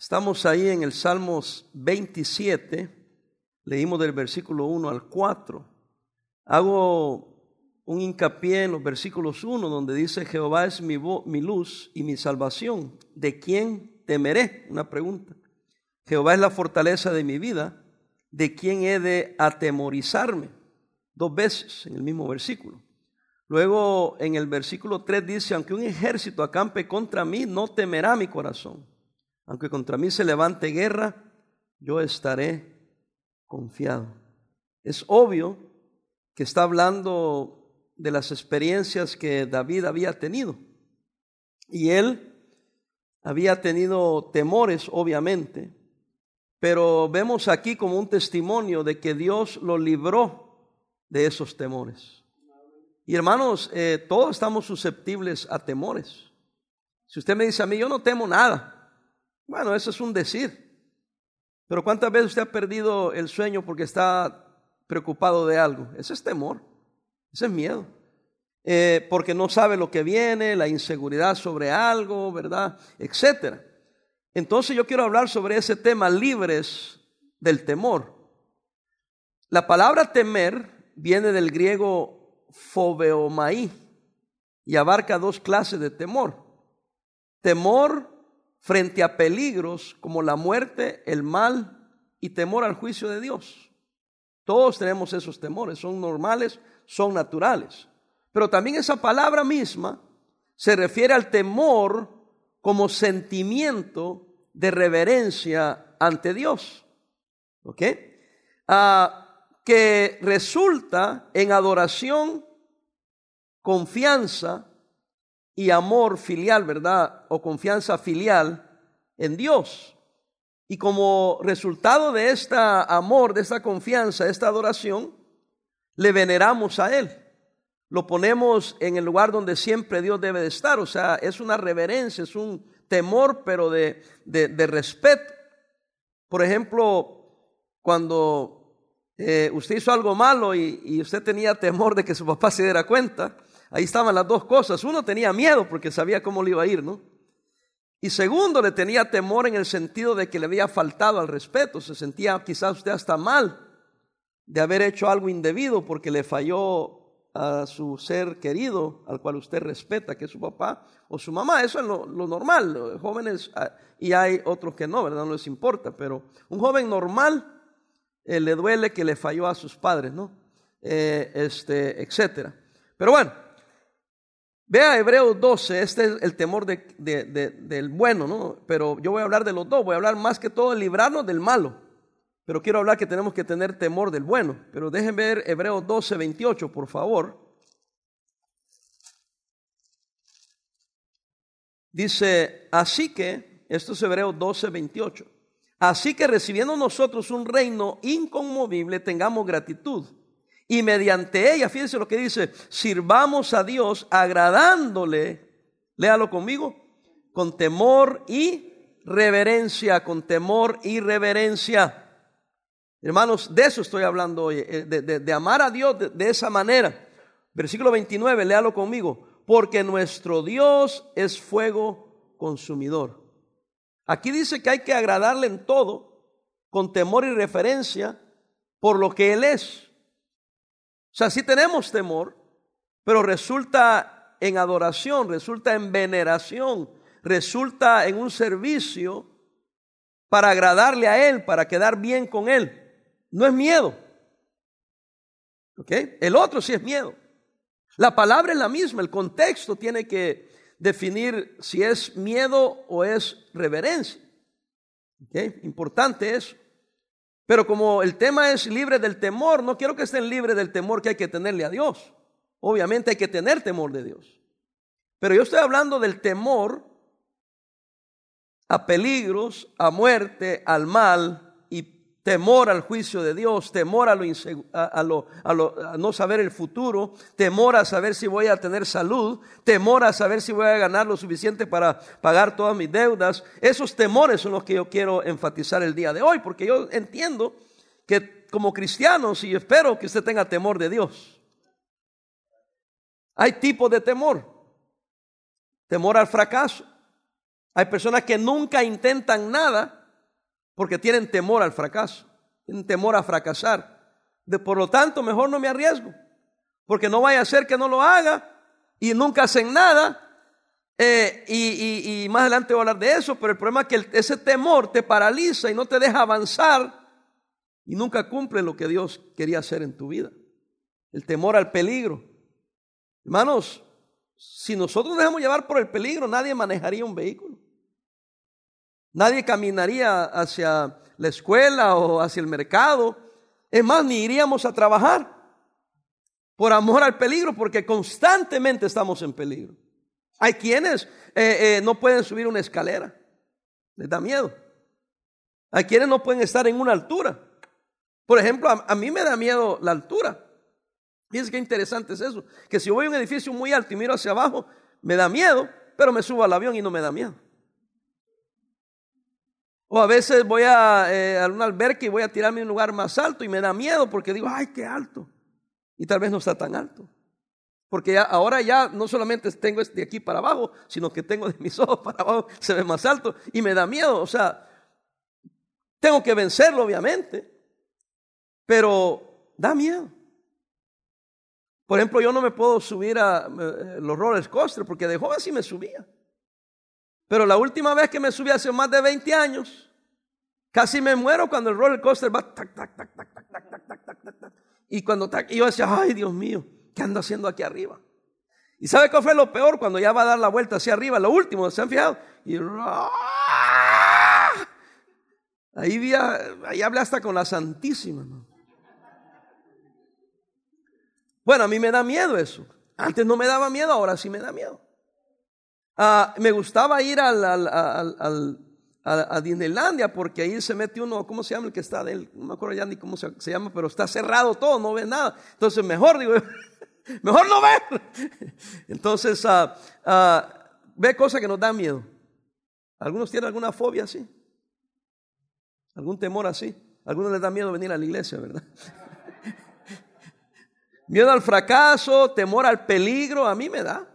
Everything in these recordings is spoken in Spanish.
Estamos ahí en el Salmos 27, leímos del versículo 1 al 4. Hago un hincapié en los versículos 1 donde dice, Jehová es mi, mi luz y mi salvación. ¿De quién temeré? Una pregunta. Jehová es la fortaleza de mi vida. ¿De quién he de atemorizarme? Dos veces en el mismo versículo. Luego en el versículo 3 dice, aunque un ejército acampe contra mí, no temerá mi corazón. Aunque contra mí se levante guerra, yo estaré confiado. Es obvio que está hablando de las experiencias que David había tenido. Y él había tenido temores, obviamente, pero vemos aquí como un testimonio de que Dios lo libró de esos temores. Y hermanos, eh, todos estamos susceptibles a temores. Si usted me dice a mí, yo no temo nada, bueno, eso es un decir. Pero ¿cuántas veces usted ha perdido el sueño porque está preocupado de algo? Ese es temor, ese es miedo. Eh, porque no sabe lo que viene, la inseguridad sobre algo, ¿verdad? Etcétera. Entonces yo quiero hablar sobre ese tema, libres del temor. La palabra temer viene del griego fobeomai y abarca dos clases de temor. Temor frente a peligros como la muerte, el mal y temor al juicio de Dios. Todos tenemos esos temores, son normales, son naturales. Pero también esa palabra misma se refiere al temor como sentimiento de reverencia ante Dios. ¿Ok? Ah, que resulta en adoración, confianza y amor filial, ¿verdad? O confianza filial en Dios. Y como resultado de este amor, de esta confianza, de esta adoración, le veneramos a Él. Lo ponemos en el lugar donde siempre Dios debe de estar. O sea, es una reverencia, es un temor, pero de, de, respeto. Por ejemplo, cuando eh, usted hizo algo malo y usted tenía temor de que su papá se diera cuenta, Ahí estaban las dos cosas. Uno tenía miedo porque sabía cómo le iba a ir, ¿no? Y segundo, le tenía temor en el sentido de que le había faltado al respeto. Se sentía quizás usted hasta mal de haber hecho algo indebido porque le falló a su ser querido, al cual usted respeta, que es su papá o su mamá. Eso es lo, normal. Jóvenes, ah, y hay otros que no, ¿verdad? No les importa. Pero un joven normal eh, le duele que le falló a sus padres, ¿no? Eh, este, etcétera. Pero bueno, Vea Hebreos 12, este es el temor del bueno, ¿no? Pero yo voy a hablar de los dos, voy a hablar más que todo de librarnos del malo. Pero quiero hablar que tenemos que tener temor del bueno. Pero dejen ver Hebreos 12, 28, por favor. Dice, así que, esto es Hebreos 12, 28. Así que recibiendo nosotros un reino inconmovible, tengamos gratitud y mediante ella, fíjense lo que dice, sirvamos a Dios agradándole, léalo conmigo, con temor y reverencia, con temor y reverencia. Hermanos, de eso estoy hablando hoy, eh, de, amar a Dios de, de esa manera. Versículo 29, léalo conmigo, porque nuestro Dios es fuego consumidor. Aquí dice que hay que agradarle en todo, con temor y referencia, por lo que Él es. O sea, sí tenemos temor, pero resulta en adoración, resulta en veneración, resulta en un servicio para agradarle a Él, para quedar bien con Él. No es miedo. ¿Ok? El otro sí es miedo. La palabra es la misma, el contexto tiene que definir si es miedo o es reverencia. ¿Ok? Importante eso. Pero como el tema es libre del temor, no quiero que estén libres del temor que hay que tenerle a Dios. Obviamente hay que tener temor de Dios. Pero yo estoy hablando del temor a peligros, a muerte, al mal, temor al juicio de Dios, temor a, lo, a, lo, no saber el futuro, temor a saber si voy a tener salud, temor a saber si voy a ganar lo suficiente para pagar todas mis deudas. Esos temores son los que yo quiero enfatizar el día de hoy, porque yo entiendo que como cristianos, y espero que usted tenga temor de Dios, hay tipos de temor. Temor al fracaso, Hay personas que nunca intentan nada porque tienen temor al fracaso, tienen temor a fracasar. De, por lo tanto, mejor no me arriesgo, porque no vaya a ser que no lo haga y nunca hacen nada. Eh, y, más adelante voy a hablar de eso, pero el problema es que ese temor te paraliza y no te deja avanzar y nunca cumple lo que Dios quería hacer en tu vida. El temor al peligro. Hermanos, si nosotros dejamos llevar por el peligro, nadie manejaría un vehículo. Nadie caminaría hacia la escuela o hacia el mercado. Es más, ni iríamos a trabajar por amor al peligro, porque constantemente estamos en peligro. Hay quienes eh, eh, no pueden subir una escalera, les da miedo. Hay quienes no pueden estar en una altura. Por ejemplo, a, mí me da miedo la altura. Fíjense qué interesante es eso, que si voy a un edificio muy alto y miro hacia abajo, me da miedo, pero me subo al avión y no me da miedo. O a veces voy a, eh, un alberca y voy a tirarme a un lugar más alto y me da miedo porque digo, ay, qué alto. Y tal vez no está tan alto. Porque ahora ya no solamente tengo de aquí para abajo, sino que tengo de mis ojos para abajo, se ve más alto y me da miedo. O sea, tengo que vencerlo, obviamente, pero da miedo. Por ejemplo, yo no me puedo subir a eh, los roller coaster porque de joven sí me subía. Pero la última vez que me subí hace más de 20 años, casi me muero cuando el roller coaster va tac. Y cuando tac, yo decía, ay Dios mío, ¿qué ando haciendo aquí arriba? ¿Y sabe qué fue lo peor? Cuando ya va a dar la vuelta hacia arriba, lo último, ¿se han fijado? Y ahí, vi ahí hablé hasta con la Santísima. Bueno, a mí me da miedo eso. Antes no me daba miedo, ahora sí me da miedo. Ah, me gustaba ir al, a, Disneylandia porque ahí se mete uno, ¿cómo se llama el que está de? No me acuerdo ya ni cómo se, llama, pero está cerrado todo, no ve nada. Entonces mejor, digo, mejor no ver. Entonces ah, ve cosas que nos dan miedo. ¿Algunos tienen alguna fobia así? ¿Algún temor así? algunos les da miedo venir a la iglesia, ¿verdad? miedo al fracaso, temor al peligro, a mí me da.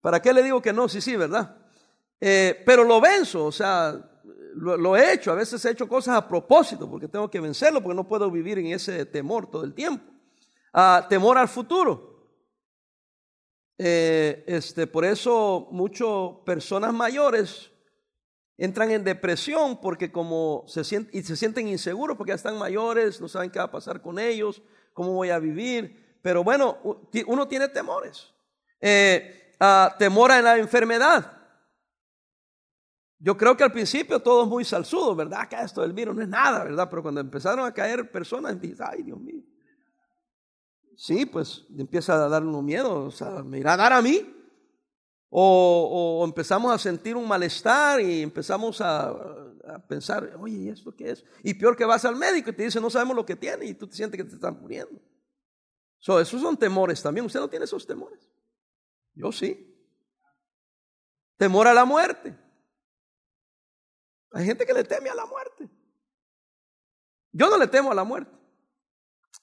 ¿Para qué le digo que no? Sí, sí, ¿verdad? Eh, pero lo venzo, o sea, lo, he hecho. A veces he hecho cosas a propósito porque tengo que vencerlo, porque no puedo vivir en ese temor todo el tiempo. Ah, temor al futuro. Eh, este, por eso muchas personas mayores entran en depresión porque como se sienten, y se sienten inseguros porque ya están mayores, no saben qué va a pasar con ellos, cómo voy a vivir. Pero bueno, uno tiene temores. Eh, uh, temor a la enfermedad. Yo creo que al principio todo es muy salsudo, ¿verdad? Que esto del virus no es nada, ¿verdad? Pero cuando empezaron a caer personas, dices, ay, Dios mío. Sí, pues empieza a dar uno miedo, o sea, me irá a dar a mí. O, empezamos a sentir un malestar y empezamos a, pensar, oye, ¿y esto qué es? Y peor que vas al médico y te dice, no sabemos lo que tiene y tú te sientes que te están muriendo. So, esos son temores también. Usted no tiene esos temores. Yo sí. Temor a la muerte. Hay gente que le teme a la muerte. Yo no le temo a la muerte.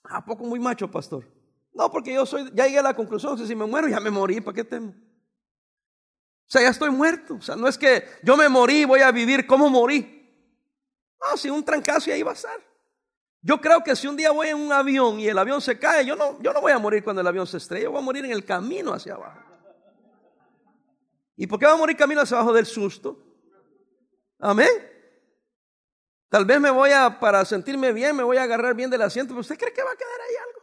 ¿A poco muy macho, pastor? No, porque yo soy, ya llegué a la conclusión si me muero ya me morí, ¿para qué temo? O sea, ya estoy muerto. O sea, no es que yo me morí, voy a vivir como morí. No, si un trancazo y ahí va a estar. Yo creo que si un día voy en un avión y el avión se cae, yo no, yo no voy a morir cuando el avión se estrella, yo voy a morir en el camino hacia abajo. ¿Y por qué va a morir camino hacia abajo del susto? Amén. Tal vez me voy a, para sentirme bien, me voy a agarrar bien del asiento, pero ¿usted cree que va a quedar ahí algo?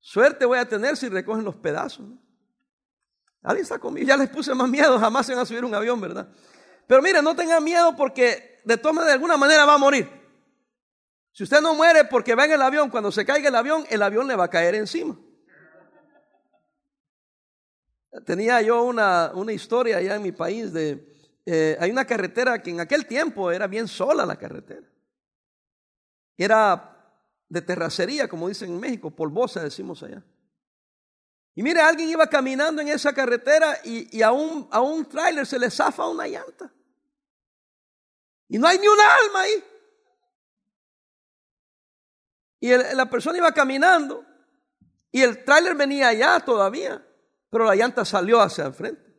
Suerte voy a tener si recogen los pedazos. Alguien está conmigo, ya les puse más miedo, jamás se van a subir un avión, ¿verdad? Pero mire, no tenga miedo porque de todas de alguna manera va a morir. Si usted no muere porque va en el avión, cuando se caiga el avión, el avión le va a caer encima. Tenía yo una, una historia allá en mi país de, eh, hay una carretera que en aquel tiempo era bien sola la carretera. Era de terracería, como dicen en México, polvosa decimos allá. Y mire, alguien iba caminando en esa carretera y, a un, a un tráiler se le zafa una llanta. Y no hay ni un alma ahí. Y la persona iba caminando y el tráiler venía allá todavía pero la llanta salió hacia el frente.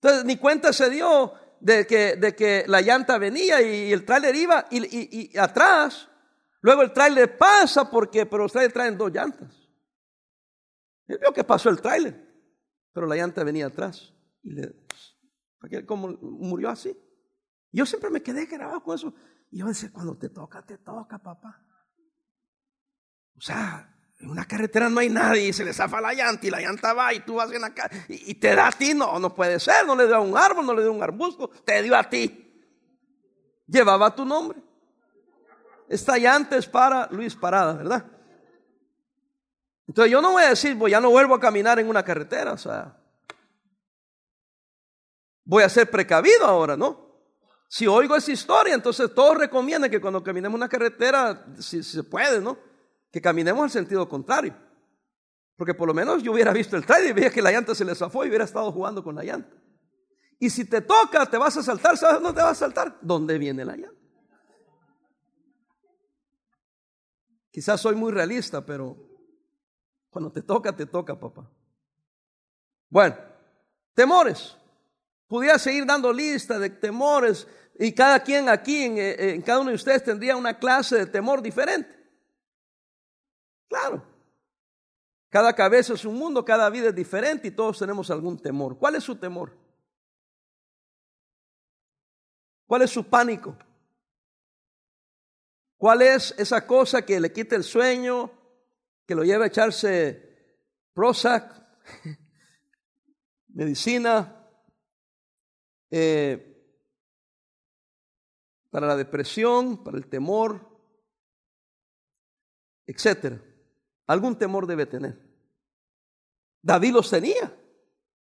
Entonces ni cuenta se dio de que, de que la llanta venía y el tráiler iba y, atrás. Luego el tráiler pasa porque, pero los trailers traen dos llantas. Él vio que pasó el tráiler, pero la llanta venía atrás. Y le, como murió así. Yo siempre me quedé grabado con eso. Y yo decía, cuando te toca, te toca, papá. O sea, en una carretera no hay nadie y se le zafa la llanta y la llanta va y tú vas en la y, y te da a ti. No, no puede ser. No le dio a un árbol, no le dio a un arbusto. Te dio a ti. Llevaba tu nombre. Esta llanta es para Luis Parada, ¿verdad? Entonces yo no voy a decir, pues ya no vuelvo a caminar en una carretera. O sea, voy a ser precavido ahora, ¿no? Si oigo esa historia, entonces todos recomiendan que cuando caminemos una carretera, si, se puede, ¿no? Que caminemos al sentido contrario. Porque por lo menos yo hubiera visto el trailer y veía que la llanta se le zafó y hubiera estado jugando con la llanta. Y si te toca, te vas a saltar, ¿sabes dónde te vas a saltar? ¿Dónde viene la llanta? Quizás soy muy realista, pero cuando te toca, te toca, papá. Bueno, temores. Pudiera seguir dando lista de temores y cada quien aquí, en, cada uno de ustedes, tendría una clase de temor diferente. Claro. Cada cabeza es un mundo, cada vida es diferente y todos tenemos algún temor. ¿Cuál es su temor? ¿Cuál es su pánico? ¿Cuál es esa cosa que le quita el sueño, que lo lleva a echarse Prozac, medicina, eh, para la depresión, para el temor, etcétera. Algún temor debe tener. David los tenía.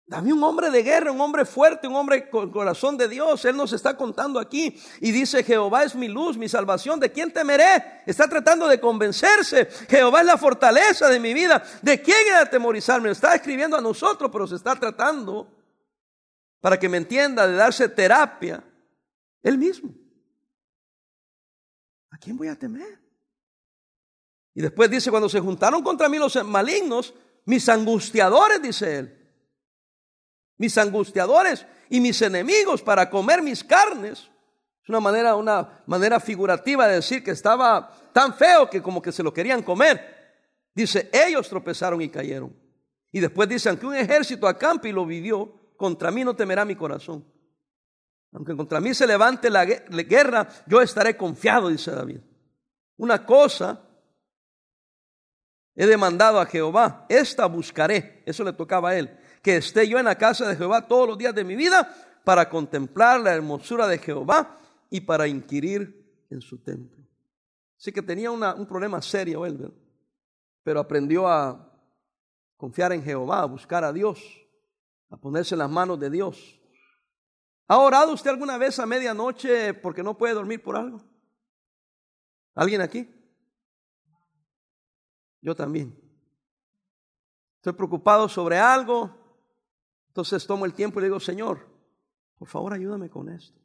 David, un hombre de guerra, un hombre fuerte, un hombre con corazón de Dios. Él nos está contando aquí y dice, Jehová es mi luz, mi salvación. ¿De quién temeré? Está tratando de convencerse. Jehová es la fortaleza de mi vida. ¿De quién he de atemorizarme? Está escribiendo a nosotros, pero se está tratando para que me entienda, de darse terapia, él mismo. ¿A quién voy a temer? Y después dice, cuando se juntaron contra mí los malignos, mis angustiadores, dice él, mis angustiadores y mis enemigos para comer mis carnes. Es una manera, una manera figurativa de decir que estaba tan feo que como que se lo querían comer. Dice, ellos tropezaron y cayeron. Y después dice, aunque un ejército acampe y lo vivió, contra mí no temerá mi corazón. Aunque contra mí se levante la guerra, yo estaré confiado, dice David. Una cosa he demandado a Jehová, esta buscaré, eso le tocaba a él, que esté yo en la casa de Jehová todos los días de mi vida para contemplar la hermosura de Jehová y para inquirir en su templo. Así que tenía un problema serio él, pero aprendió a confiar en Jehová, a buscar a Dios a ponerse en las manos de Dios. ¿Ha orado usted alguna vez a medianoche porque no puede dormir por algo? ¿Alguien aquí? Yo también. Estoy preocupado sobre algo, entonces tomo el tiempo y le digo, Señor, por favor ayúdame con esto.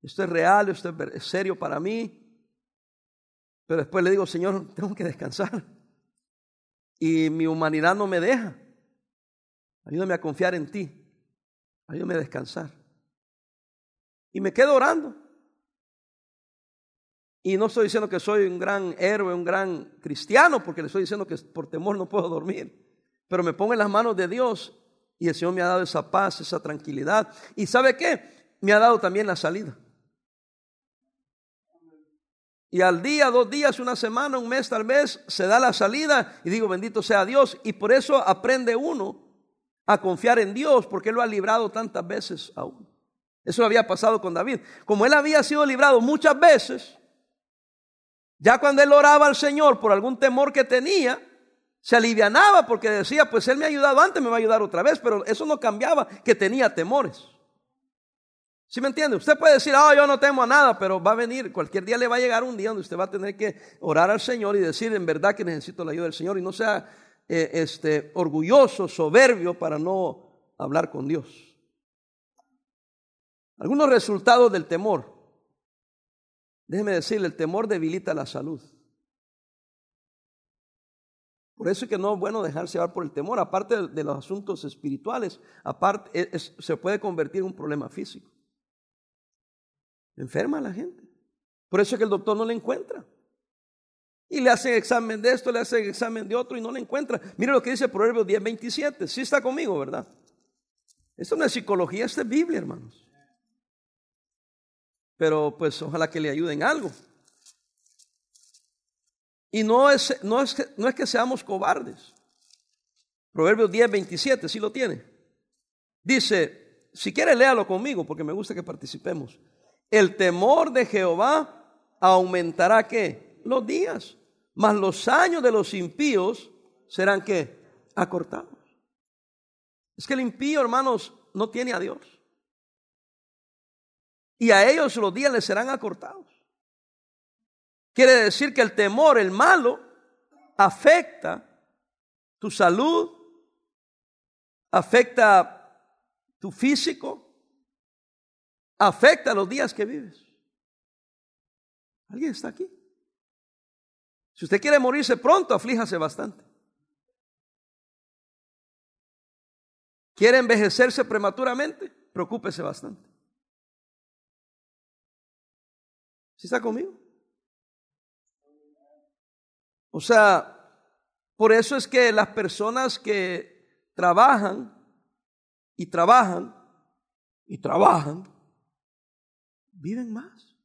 Esto es real, esto es serio para mí. Pero después le digo, Señor, tengo que descansar. Y mi humanidad no me deja. Ayúdame a confiar en ti. Ayúdame a descansar. Y me quedo orando. Y no estoy diciendo que soy un gran héroe, un gran cristiano, porque le estoy diciendo que por temor no puedo dormir. Pero me pongo en las manos de Dios y el Señor me ha dado esa paz, esa tranquilidad. ¿Y sabe qué? Me ha dado también la salida. Y al día, dos días, una semana, un mes tal vez, se da la salida y digo, bendito sea Dios. Y por eso aprende uno a confiar en Dios porque Él lo ha librado tantas veces aún. Eso había pasado con David. Como Él había sido librado muchas veces, ya cuando Él oraba al Señor por algún temor que tenía, se alivianaba porque decía, pues Él me ha ayudado antes, me va a ayudar otra vez, pero eso no cambiaba que tenía temores. ¿Sí me entiende? Usted puede decir, ah, yo no temo a nada, pero va a venir, cualquier día le va a llegar un día donde usted va a tener que orar al Señor y decir en verdad que necesito la ayuda del Señor y no sea eh, este, orgulloso, soberbio para no hablar con Dios. Algunos resultados del temor. Déjeme decirle, el temor debilita la salud. Por eso es que no es bueno dejarse llevar por el temor. Aparte de, los asuntos espirituales, aparte se puede convertir en un problema físico. Enferma a la gente. Por eso es que el doctor no le encuentra. Y le hacen examen de esto, le hacen examen de otro y no le encuentra. Mire lo que dice Proverbios 10, 27. Sí está conmigo, ¿verdad? Esto no es psicología, esto es Biblia, hermanos. Pero pues ojalá que le ayuden algo. Y no es, no es, que, no es que seamos cobardes. Proverbios 10, 27, sí lo tiene. Dice, si quiere léalo conmigo porque me gusta que participemos. El temor de Jehová aumentará qué? Los días. Mas los años de los impíos serán qué? Acortados. Es que el impío, hermanos, no tiene a Dios. Y a ellos los días les serán acortados. Quiere decir que el temor, el malo, afecta tu salud, afecta tu físico, afecta los días que vives. ¿Alguien está aquí? Si usted quiere morirse pronto, aflíjase bastante. ¿Quiere envejecerse prematuramente? Preocúpese bastante. ¿Sí está conmigo? O sea, por eso es que las personas que trabajan y trabajan y trabajan, viven más.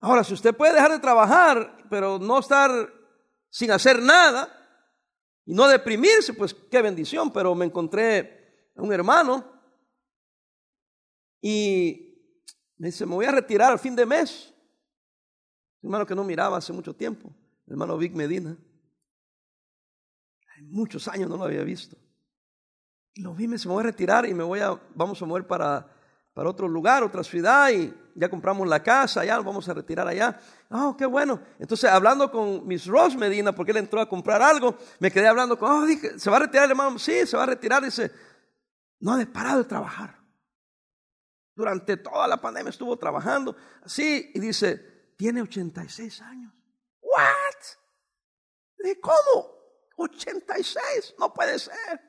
Ahora, si usted puede dejar de trabajar, pero no estar sin hacer nada y no deprimirse, pues qué bendición. Pero me encontré a un hermano y me dice, me voy a retirar al fin de mes hermano que no miraba hace mucho tiempo, el hermano Vic Medina. Hay muchos años no lo había visto. Y lo vi, me se me voy a retirar y me voy a, vamos a mover para, para otro lugar, otra ciudad y ya compramos la casa, ya vamos a retirar allá. Oh, qué bueno. Entonces, hablando con Miss Ross Medina, porque él entró a comprar algo, me quedé hablando con, oh, dije, ¿se va a retirar el hermano? Sí, se va a retirar. Dice, no ha parado de trabajar. Durante toda la pandemia estuvo trabajando así y dice, tiene 86 años. ¿What? ¿De cómo? 86, no puede ser.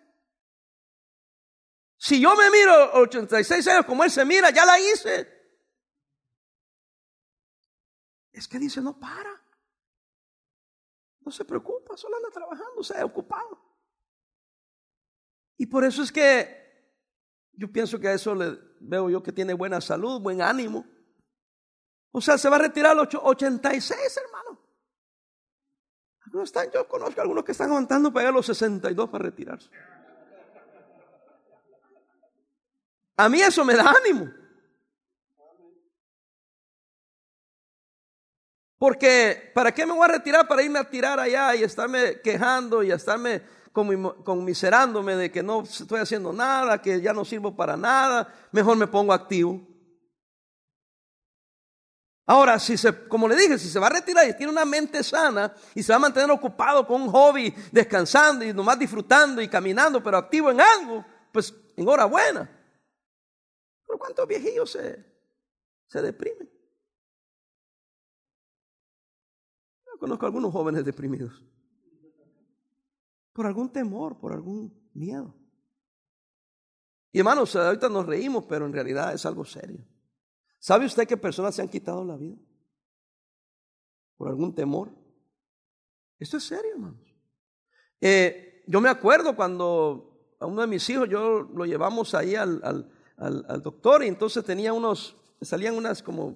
Si yo me miro 86 años como él se mira, ya la hice. Es que dice, no para. No se preocupa, solo anda trabajando, se ha ocupado. Y por eso es que yo pienso que a eso le veo yo que tiene buena salud, buen ánimo. O sea, se va a retirar a los 86, hermano. Algunos están, yo conozco a algunos que están aguantando para llegar a los 62 para retirarse. A mí eso me da ánimo. Porque, ¿para qué me voy a retirar para irme a tirar allá y estarme quejando y estarme conmiserándome de que no estoy haciendo nada, que ya no sirvo para nada? Mejor me pongo activo. Ahora, si se, como le dije, si se va a retirar y tiene una mente sana y se va a mantener ocupado con un hobby, descansando y nomás disfrutando y caminando, pero activo en algo, pues enhorabuena. Pero ¿cuántos viejillos se, se deprimen? Yo conozco algunos jóvenes deprimidos. Por algún temor, por algún miedo. Y hermanos, ahorita nos reímos, pero en realidad es algo serio. ¿Sabe usted que personas se han quitado la vida? Por algún temor. Esto es serio, hermanos. Eh, yo me acuerdo cuando a uno de mis hijos yo lo llevamos ahí al, al, doctor y entonces tenía unos, salían unas como,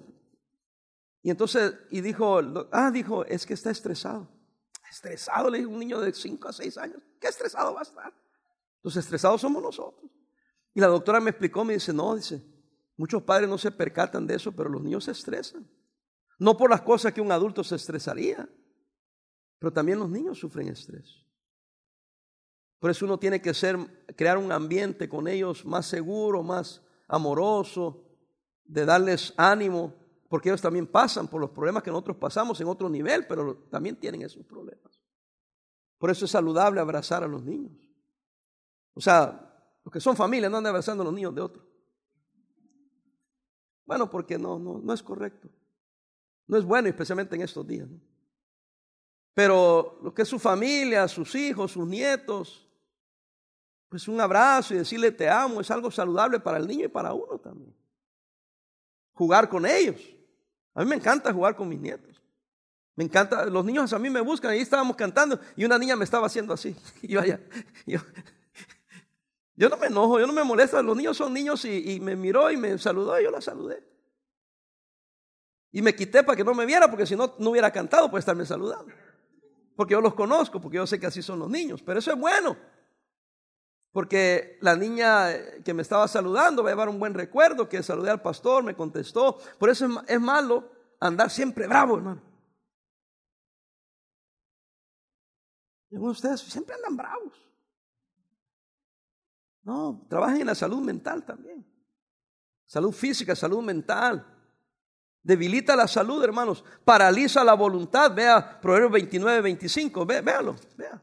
y entonces, y dijo, ah, dijo, es que está estresado. Estresado, le dijo un niño de 5 a 6 años. ¿Qué estresado va a estar? Los estresados somos nosotros. Y la doctora me explicó, me dice, no, dice, Muchos padres no se percatan de eso, pero los niños se estresan. No por las cosas que un adulto se estresaría, pero también los niños sufren estrés. Por eso uno tiene que ser, crear un ambiente con ellos más seguro, más amoroso, de darles ánimo, porque ellos también pasan por los problemas que nosotros pasamos en otro nivel, pero también tienen esos problemas. Por eso es saludable abrazar a los niños. O sea, los que son familias no andan abrazando a los niños de otros. Bueno, porque no, no, no es correcto. No es bueno, especialmente en estos días. Pero lo que es su familia, sus hijos, sus nietos, pues un abrazo y decirle te amo es algo saludable para el niño y para uno también. Jugar con ellos. A mí me encanta jugar con mis nietos. Me encanta, los niños a mí me buscan, ahí estábamos cantando y una niña me estaba haciendo así. Y yo allá, yo, no me enojo, yo no me molesto, los niños son niños y, y me miró y me saludó y yo la saludé. Y me quité para que no me viera, porque si no, no hubiera cantado por estarme saludando. Porque yo los conozco, porque yo sé que así son los niños. Pero eso es bueno. Porque la niña que me estaba saludando va a llevar un buen recuerdo, que saludé al pastor, me contestó. Por eso es, malo andar siempre bravo, hermano. Y ustedes siempre andan bravos. No, trabajen en la salud mental también. Salud física, salud mental. Debilita la salud, hermanos. Paraliza la voluntad. Vea Proverbios 29, 25. Ve, véalo, vea.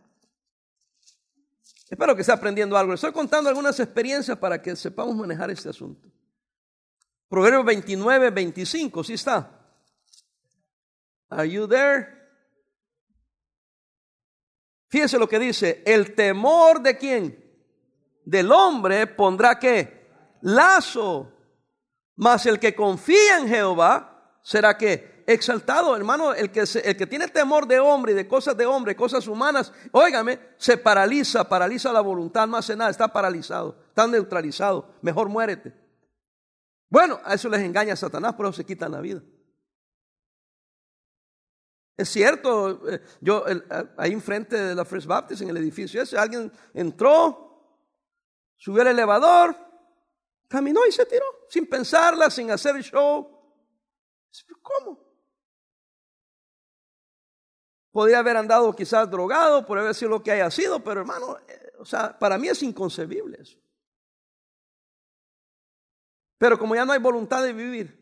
Espero que esté aprendiendo algo. Estoy contando algunas experiencias para que sepamos manejar este asunto. Proverbios 29, 25. ¿Sí está? Are you there? Fíjese lo que dice. El temor de quién? Del hombre pondrá qué? Lazo. Mas el que confía en Jehová será que exaltado, hermano, el que, el que tiene temor de hombre y de cosas de hombre, cosas humanas, óigame, se paraliza, paraliza la voluntad, no hace nada, está paralizado, está neutralizado, mejor muérete. Bueno, a eso les engaña Satanás, por eso se quitan la vida. Es cierto, eh, yo ahí enfrente de la First Baptist, en el edificio ese, alguien entró, subió al elevador, caminó y se tiró, sin pensarla, sin hacer show. ¿Cómo? Podría haber andado quizás drogado, podría haber sido lo que haya sido, pero hermano, eh, o sea, para mí es inconcebible eso. Pero como ya no hay voluntad de vivir,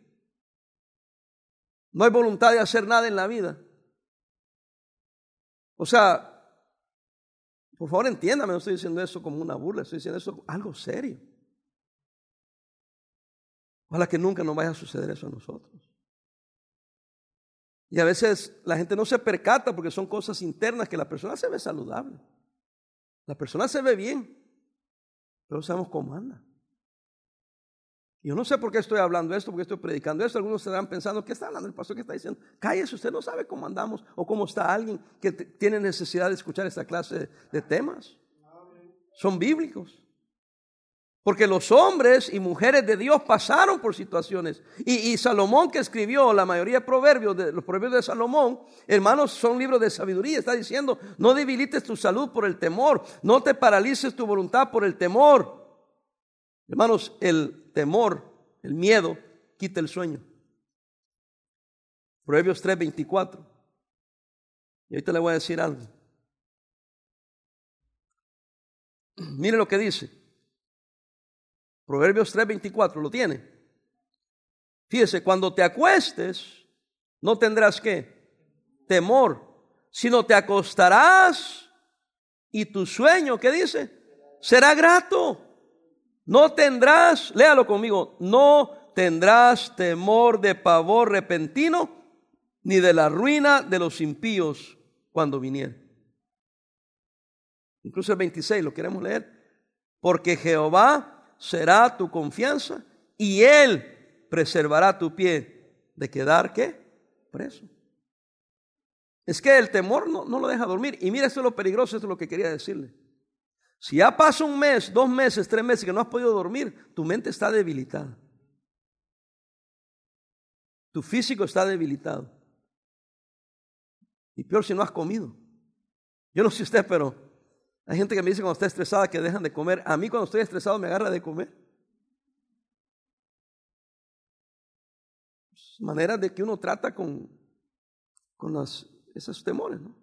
no hay voluntad de hacer nada en la vida. O sea, por favor entiéndame, no estoy diciendo eso como una burla, estoy diciendo eso algo serio. Ojalá que nunca nos vaya a suceder eso a nosotros. Y a veces la gente no se percata porque son cosas internas que la persona se ve saludable. La persona se ve bien, pero sabemos cómo anda. Yo no sé por qué estoy hablando esto, porque estoy predicando esto. Algunos estarán pensando, ¿qué está hablando el pastor? ¿Qué está diciendo? Cállese, usted no sabe cómo andamos o cómo está alguien que tiene necesidad de escuchar esta clase de temas. Son bíblicos. Porque los hombres y mujeres de Dios pasaron por situaciones. Y, Salomón que escribió la mayoría de proverbios, de, los proverbios de Salomón, hermanos, son libros de sabiduría. Está diciendo, no debilites tu salud por el temor, no te paralices tu voluntad por el temor. Hermanos, el temor, el miedo, quita el sueño. Proverbios 3:24. Y ahorita le voy a decir algo. Mire lo que dice. Proverbios 3:24, ¿lo tiene? Fíjese, cuando te acuestes, no tendrás qué? Temor, sino te acostarás y tu sueño, ¿qué dice? Será grato. No tendrás, léalo conmigo, no tendrás temor de pavor repentino, ni de la ruina de los impíos cuando viniere. Incluso el 26, lo queremos leer. Porque Jehová será tu confianza y Él preservará tu pie de quedar, ¿qué? Preso. Es que el temor no, no lo deja dormir. Y mira, esto es lo peligroso, esto es lo que quería decirle. Si ya pasa un mes, dos meses, tres meses que no has podido dormir, tu mente está debilitada. Tu físico está debilitado. Y peor si no has comido. Yo no sé usted, pero hay gente que me dice cuando está estresada que dejan de comer. A mí cuando estoy estresado me agarra de comer. Manera de que uno trata con, con esos temores. ¿no?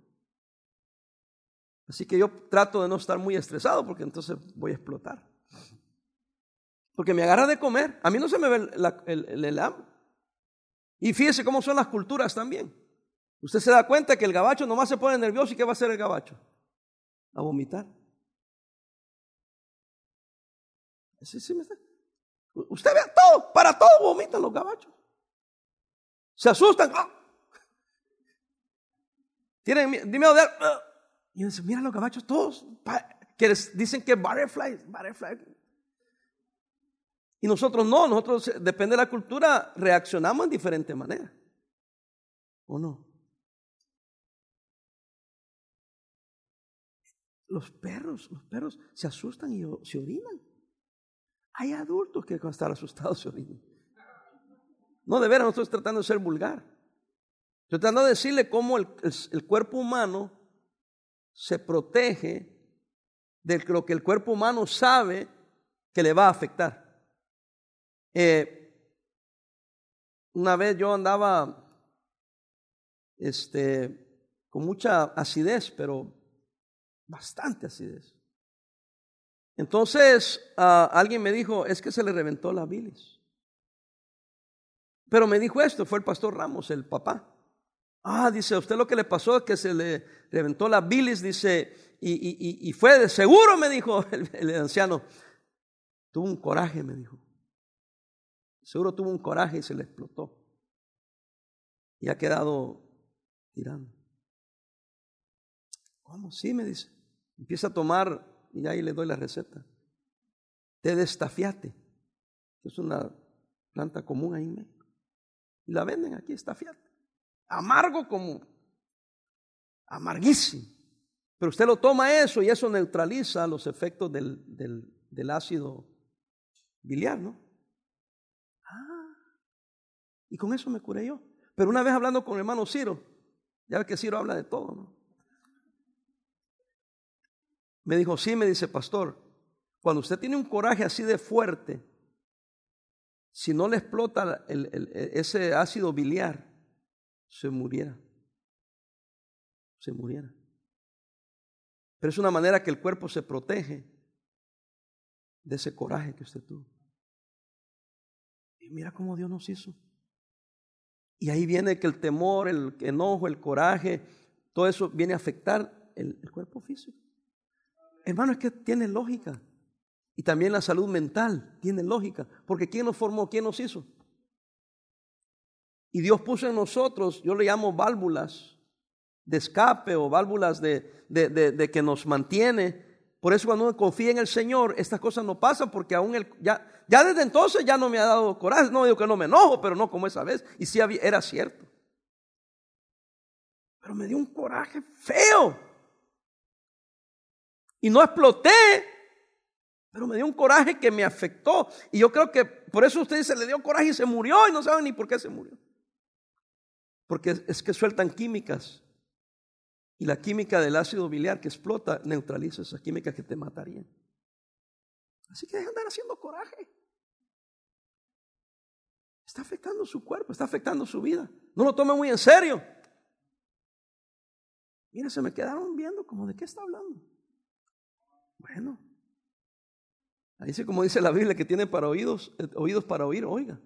Así que yo trato de no estar muy estresado porque entonces voy a explotar. Porque me agarra de comer. A mí no se me ve el, el, hambre. Y fíjese cómo son las culturas también. Usted se da cuenta que el gabacho nomás se pone nervioso y ¿qué va a hacer el gabacho? A vomitar. Usted ve todo, para todo vomitan los gabachos. Se asustan. ¡ah! ¿Tienen miedo de Y dice, mira los gabachos todos. Que dicen que butterfly, butterfly. Y nosotros no, nosotros, depende de la cultura, reaccionamos en diferente manera. ¿O no? Los perros, los perros se asustan y se orinan. Hay adultos que cuando están asustados se orinan. No, de veras, no estoy tratando de ser vulgar. Estoy tratando de decirle cómo el, cuerpo humano se protege de lo que el cuerpo humano sabe que le va a afectar. Eh, una vez yo andaba este, con mucha acidez, pero bastante acidez. Entonces ah, alguien me dijo, es que se le reventó la bilis. Pero me dijo esto, fue el pastor Ramos, el papá. Ah, dice, usted lo que le pasó es que se le reventó la bilis, dice, y, fue de seguro, me dijo el, anciano. Tuvo un coraje, me dijo. Seguro tuvo un coraje y se le explotó. Y ha quedado tirando. ¿Cómo? Sí, me dice. Empieza a tomar, y ahí le doy la receta. Té de estafiate, que es una planta común ahí en México. Y la venden aquí, estafiate. Amargo como, amarguísimo. Pero usted lo toma eso y eso neutraliza los efectos del, del, ácido biliar, ¿no? Ah, y con eso me curé yo. Pero una vez hablando con el hermano Ciro, ya ve que Ciro habla de todo, ¿no? Me dijo, sí, me dice, pastor, cuando usted tiene un coraje así de fuerte, si no le explota ese ácido biliar, se muriera. Se muriera. Pero es una manera que el cuerpo se protege de ese coraje que usted tuvo. Y mira cómo Dios nos hizo. Y ahí viene que el temor, el enojo, el coraje, todo eso viene a afectar el, cuerpo físico. Hermano, es que tiene lógica. Y también la salud mental tiene lógica. Porque ¿quién nos formó? ¿Quién nos hizo? Y Dios puso en nosotros, yo le llamo válvulas de escape o válvulas de, de, que nos mantiene. Por eso cuando uno confía en el Señor, estas cosas no pasan porque aún el, ya, ya desde entonces ya no me ha dado coraje. No digo que no me enojo, pero no como esa vez. Y sí era cierto. Pero me dio un coraje feo. Y no exploté, pero me dio un coraje que me afectó. Y yo creo que por eso usted dice, le dio coraje y se murió y no saben ni por qué se murió. Porque es que sueltan químicas. Y la química del ácido biliar que explota neutraliza esas químicas que te matarían. Así que deja de andar haciendo coraje. Está afectando su cuerpo, está afectando su vida. No lo tome muy en serio. Mira, se me quedaron viendo como de qué está hablando. Bueno, ahí dice como dice la Biblia que tiene para oídos, eh, oídos para oír, oiga.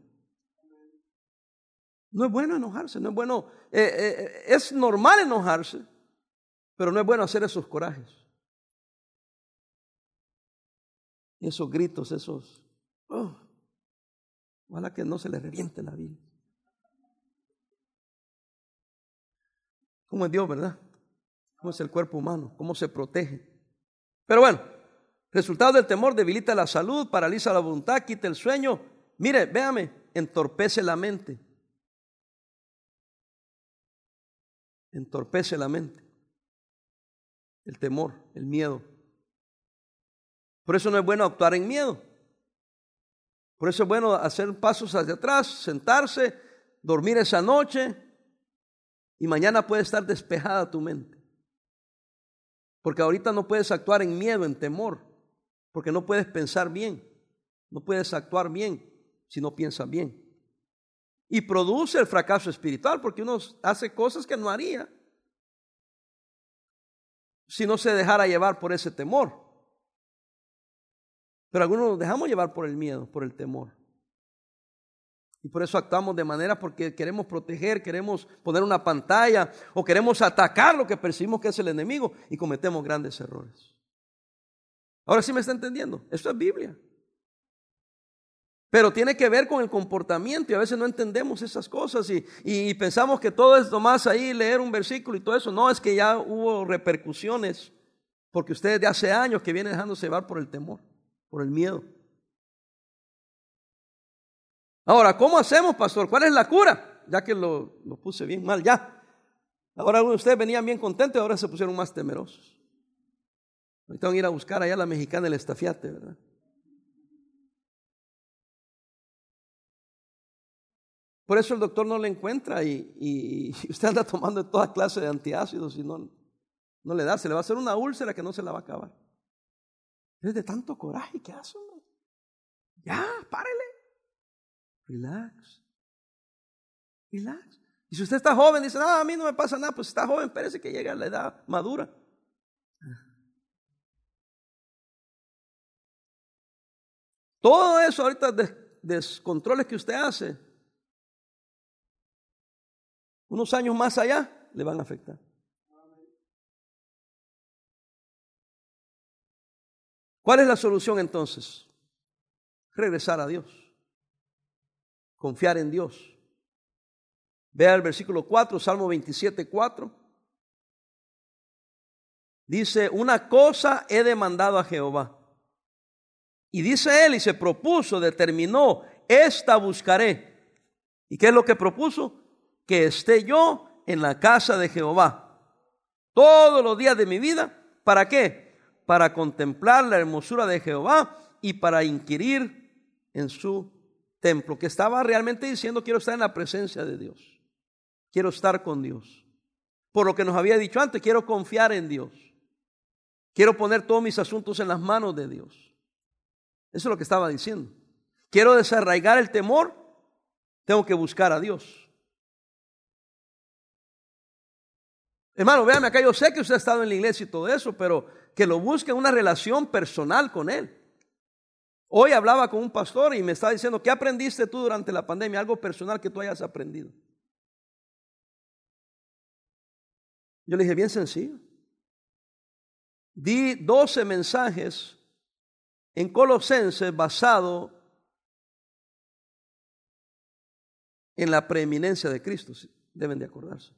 No es bueno enojarse, no es bueno, eh, eh, es normal enojarse, pero no es bueno hacer esos corajes. Esos gritos, esos... Oh, ojalá que no se le reviente la vida. ¿Cómo es Dios, verdad? ¿Cómo es el cuerpo humano? ¿Cómo se protege? Pero bueno, resultado del temor debilita la salud, paraliza la voluntad, quita el sueño. Mire, véame, entorpece la mente. Entorpece la mente. El temor, el miedo. Por eso no es bueno actuar en miedo. Por eso es bueno hacer pasos hacia atrás, sentarse, dormir esa noche y mañana puede estar despejada tu mente. Porque ahorita no puedes actuar en miedo, en temor, porque no puedes pensar bien, no puedes actuar bien si no piensas bien. Y produce el fracaso espiritual porque uno hace cosas que no haría si no se dejara llevar por ese temor. Pero algunos nos dejamos llevar por el miedo, por el temor. Y por eso actuamos de manera porque queremos proteger, queremos poner una pantalla o queremos atacar lo que percibimos que es el enemigo y cometemos grandes errores. Ahora sí me está entendiendo. Esto es Biblia. Pero tiene que ver con el comportamiento y a veces no entendemos esas cosas y, pensamos que todo es nomás ahí leer un versículo y todo eso. No, es que ya hubo repercusiones porque ustedes de hace años que vienen dejándose llevar por el temor, por el miedo. Ahora, ¿cómo hacemos, pastor? ¿Cuál es la cura? Ya que lo, puse bien mal, ya. Ahora ustedes venían bien contentos y ahora se pusieron más temerosos. Ahorita van a ir a buscar allá a la mexicana el estafiate, ¿verdad? Por eso el doctor no le encuentra y, usted anda tomando toda clase de antiácidos y no, no le da, se le va a hacer una úlcera que no se la va a acabar. Es de tanto coraje que hace, hombre. Ya, párele. Relax. Relax. Y si usted está joven, dice, no, a mí no me pasa nada, pues está joven, parece que llega a la edad madura. Todo eso ahorita descontroles que usted hace, unos años más allá le van a afectar. ¿Cuál es la solución entonces? Regresar a Dios. Confiar en Dios. Vea el versículo 4, Salmo 27, 4. Dice, una cosa he demandado a Jehová. Y dice él y se propuso, determinó, esta buscaré. ¿Y qué es lo que propuso? que esté yo en la casa de Jehová todos los días de mi vida. ¿Para qué? Para contemplar la hermosura de Jehová y para inquirir en su templo, que estaba realmente diciendo, quiero estar en la presencia de Dios, quiero estar con Dios. Por lo que nos había dicho antes, quiero confiar en Dios, quiero poner todos mis asuntos en las manos de Dios. Eso es lo que estaba diciendo. Quiero desarraigar el temor, tengo que buscar a Dios. Hermano, véame acá, yo sé que usted ha estado en la iglesia y todo eso, pero que lo busque una relación personal con Él. Hoy hablaba con un pastor y me estaba diciendo, ¿qué aprendiste tú durante la pandemia? Algo personal que tú hayas aprendido. Yo le dije, bien sencillo. Di 12 mensajes en Colosenses basado en la preeminencia de Cristo. Deben de acordarse.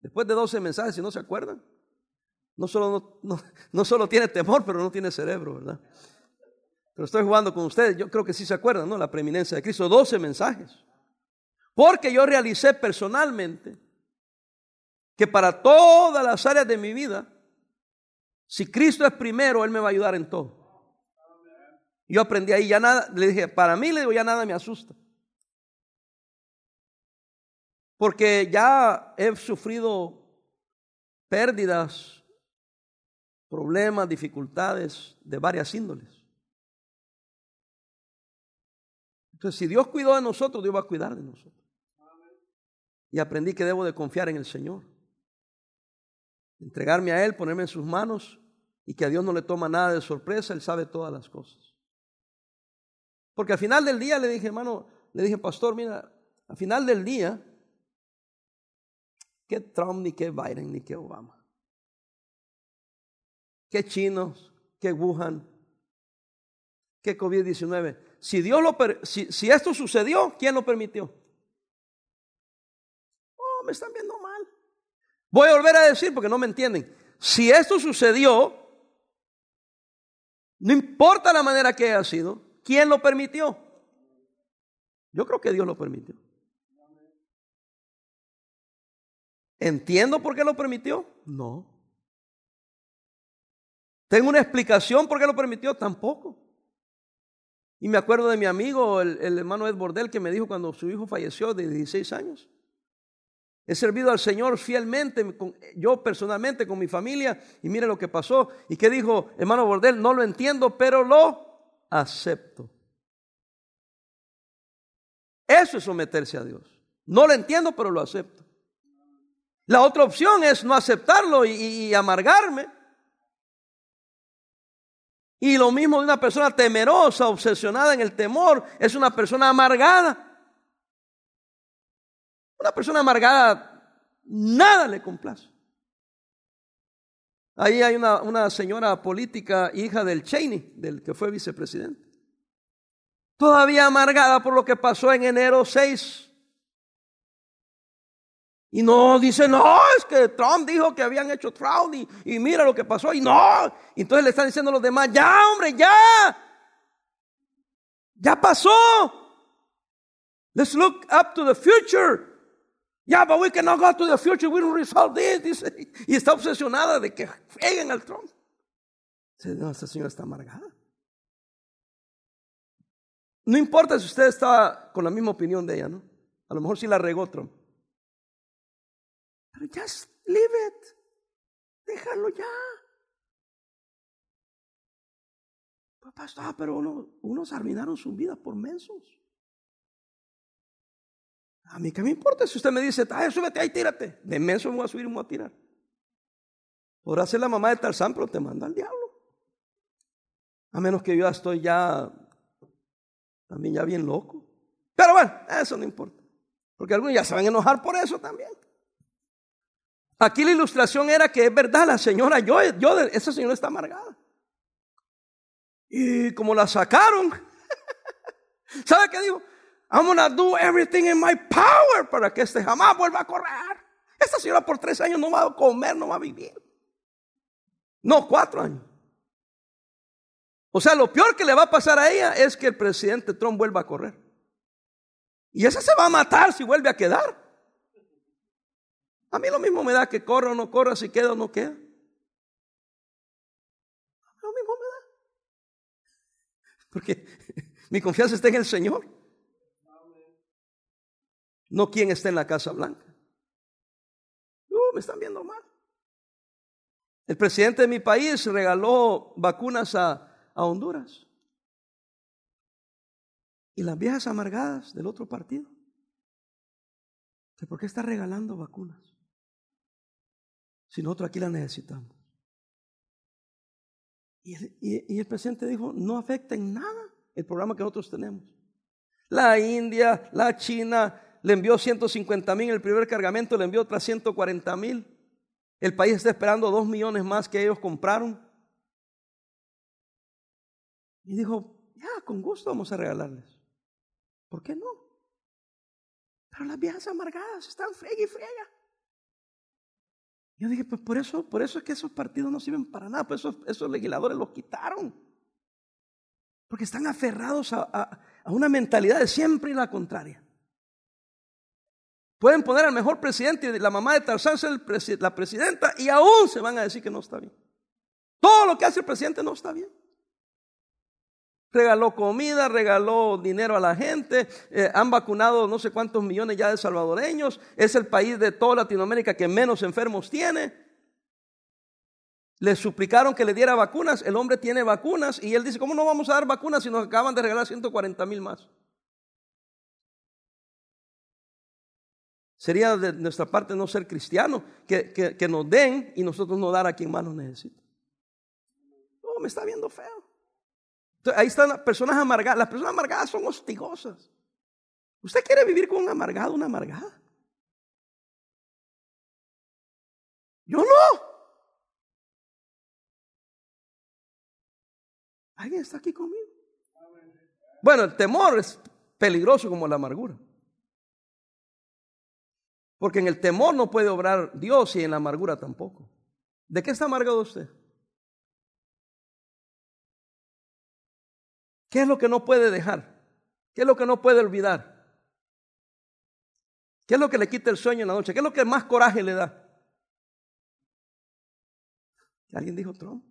Después de 12 mensajes, si no se acuerdan, no solo, no, no, solo tiene temor, pero no tiene cerebro, ¿verdad? Pero estoy jugando con ustedes, yo creo que sí se acuerdan, ¿no? La preeminencia de Cristo, 12 mensajes. Porque yo realicé personalmente que para todas las áreas de mi vida, si Cristo es primero, Él me va a ayudar en todo. Yo aprendí ahí, ya nada, le dije, para mí le digo, ya nada me asusta. Porque ya he sufrido pérdidas, problemas, dificultades de varias índoles. Entonces, si Dios cuidó de nosotros, Dios va a cuidar de nosotros. Y aprendí que debo de confiar en el Señor. Entregarme a Él, ponerme en sus manos y que a Dios no le toma nada de sorpresa, Él sabe todas las cosas. Porque al final del día le dije, hermano, le dije, pastor, mira, al final del día, ¿Qué Trump, ni qué Biden, ni qué Obama? ¿Qué chinos? ¿Qué Wuhan? ¿Qué COVID-19? Si, Dios lo si, si esto sucedió, ¿quién lo permitió? Oh, me están viendo mal. Voy a volver a decir porque no me entienden. Si esto sucedió, no importa la manera que haya sido, ¿quién lo permitió? Yo creo que Dios lo permitió. ¿Entiendo por qué lo permitió? No. ¿Tengo una explicación por qué lo permitió? Tampoco. Y me acuerdo de mi amigo, el, hermano Ed Bordel, que me dijo cuando su hijo falleció de 16 años. He servido al Señor fielmente, yo personalmente, con mi familia, y mire lo que pasó. ¿Y qué dijo hermano Bordel? No lo entiendo, pero lo acepto. Eso es someterse a Dios. No lo entiendo, pero lo acepto. La otra opción es no aceptarlo y, amargarme. Y lo mismo de una persona temerosa, obsesionada en el temor, es una persona amargada. Una persona amargada, nada le complace. Ahí hay una, señora política, hija del Cheney, del que fue vicepresidente. todavía amargada por lo que pasó en enero 6. Y no, dice, no, es que Trump dijo que habían hecho fraude y, mira lo que pasó y no. Entonces le están diciendo a los demás, ya hombre, ya. Ya pasó. Let's look up to the future. Yeah, but we cannot go to the future. We don't resolve this. Dice, y está obsesionada de que freguen al Trump. Dice, no, esta señora está amargada. No importa si usted está con la misma opinión de ella, ¿no? A lo mejor sí la regó Trump. Pero just leave it. Déjalo ya. Papá, está, pero uno, unos arruinaron su vida por mensos. A mí qué me importa si usted me dice, ay, súbete ahí, tírate. De menso me voy a subir y voy a tirar. Podrá ser la mamá de Tarzán, pero te manda al diablo. A menos que yo ya estoy ya, también ya bien loco. Pero bueno, eso no importa. Porque algunos ya se van a enojar por eso también. Aquí la ilustración era que es verdad, la señora, yo, yo, esa señora está amargada. Y como la sacaron, ¿sabe qué dijo? I'm gonna do everything in my power para que este jamás vuelva a correr. Esta señora por tres años no va a comer, no va a vivir. No, cuatro años. O sea, lo peor que le va a pasar a ella es que el presidente Trump vuelva a correr. Y esa se va a matar si vuelve a quedar. A mí lo mismo me da que corra o no corra, si queda o no queda. Lo mismo me da. Porque mi confianza está en el Señor. No quien está en la Casa Blanca. Uh, me están viendo mal. El presidente de mi país regaló vacunas a, a Honduras. Y las viejas amargadas del otro partido. ¿Por qué está regalando vacunas? Si nosotros aquí la necesitamos. Y el, presidente dijo, no afecta en nada el programa que nosotros tenemos. La India, la China, le envió 150 mil, el primer cargamento le envió otras 140 mil. El país está esperando dos millones más que ellos compraron. Y dijo, ya, con gusto vamos a regalarles. ¿Por qué no? Pero las viejas amargadas están frega y frega. Yo dije, pues por eso, por eso es que esos partidos no sirven para nada, pues esos, esos legisladores los quitaron. Porque están aferrados a, una mentalidad de siempre y la contraria. Pueden poner al mejor presidente y la mamá de Tarzán ser la presidenta y aún se van a decir que no está bien. Todo lo que hace el presidente no está bien. Regaló comida, regaló dinero a la gente, eh, han vacunado no sé cuántos millones ya de salvadoreños, es el país de toda Latinoamérica que menos enfermos tiene. Le suplicaron que le diera vacunas, el hombre tiene vacunas y él dice, ¿cómo no vamos a dar vacunas si nos acaban de regalar 140 mil más? Sería de nuestra parte no ser cristiano, que, que nos den y nosotros no dar a quien más nos necesita. Oh, me está viendo feo ahí están las personas amargadas. Las personas amargadas son hostigosas. ¿Usted quiere vivir con un amargado, una amargada? Yo no. ¿Alguien está aquí conmigo? Bueno, el temor es peligroso como la amargura. Porque en el temor no puede obrar Dios y en la amargura tampoco. ¿De qué está amargado usted? ¿Qué es lo que no puede dejar? ¿Qué es lo que no puede olvidar? ¿Qué es lo que le quita el sueño en la noche? ¿Qué es lo que más coraje le da? ¿Alguien dijo Trump?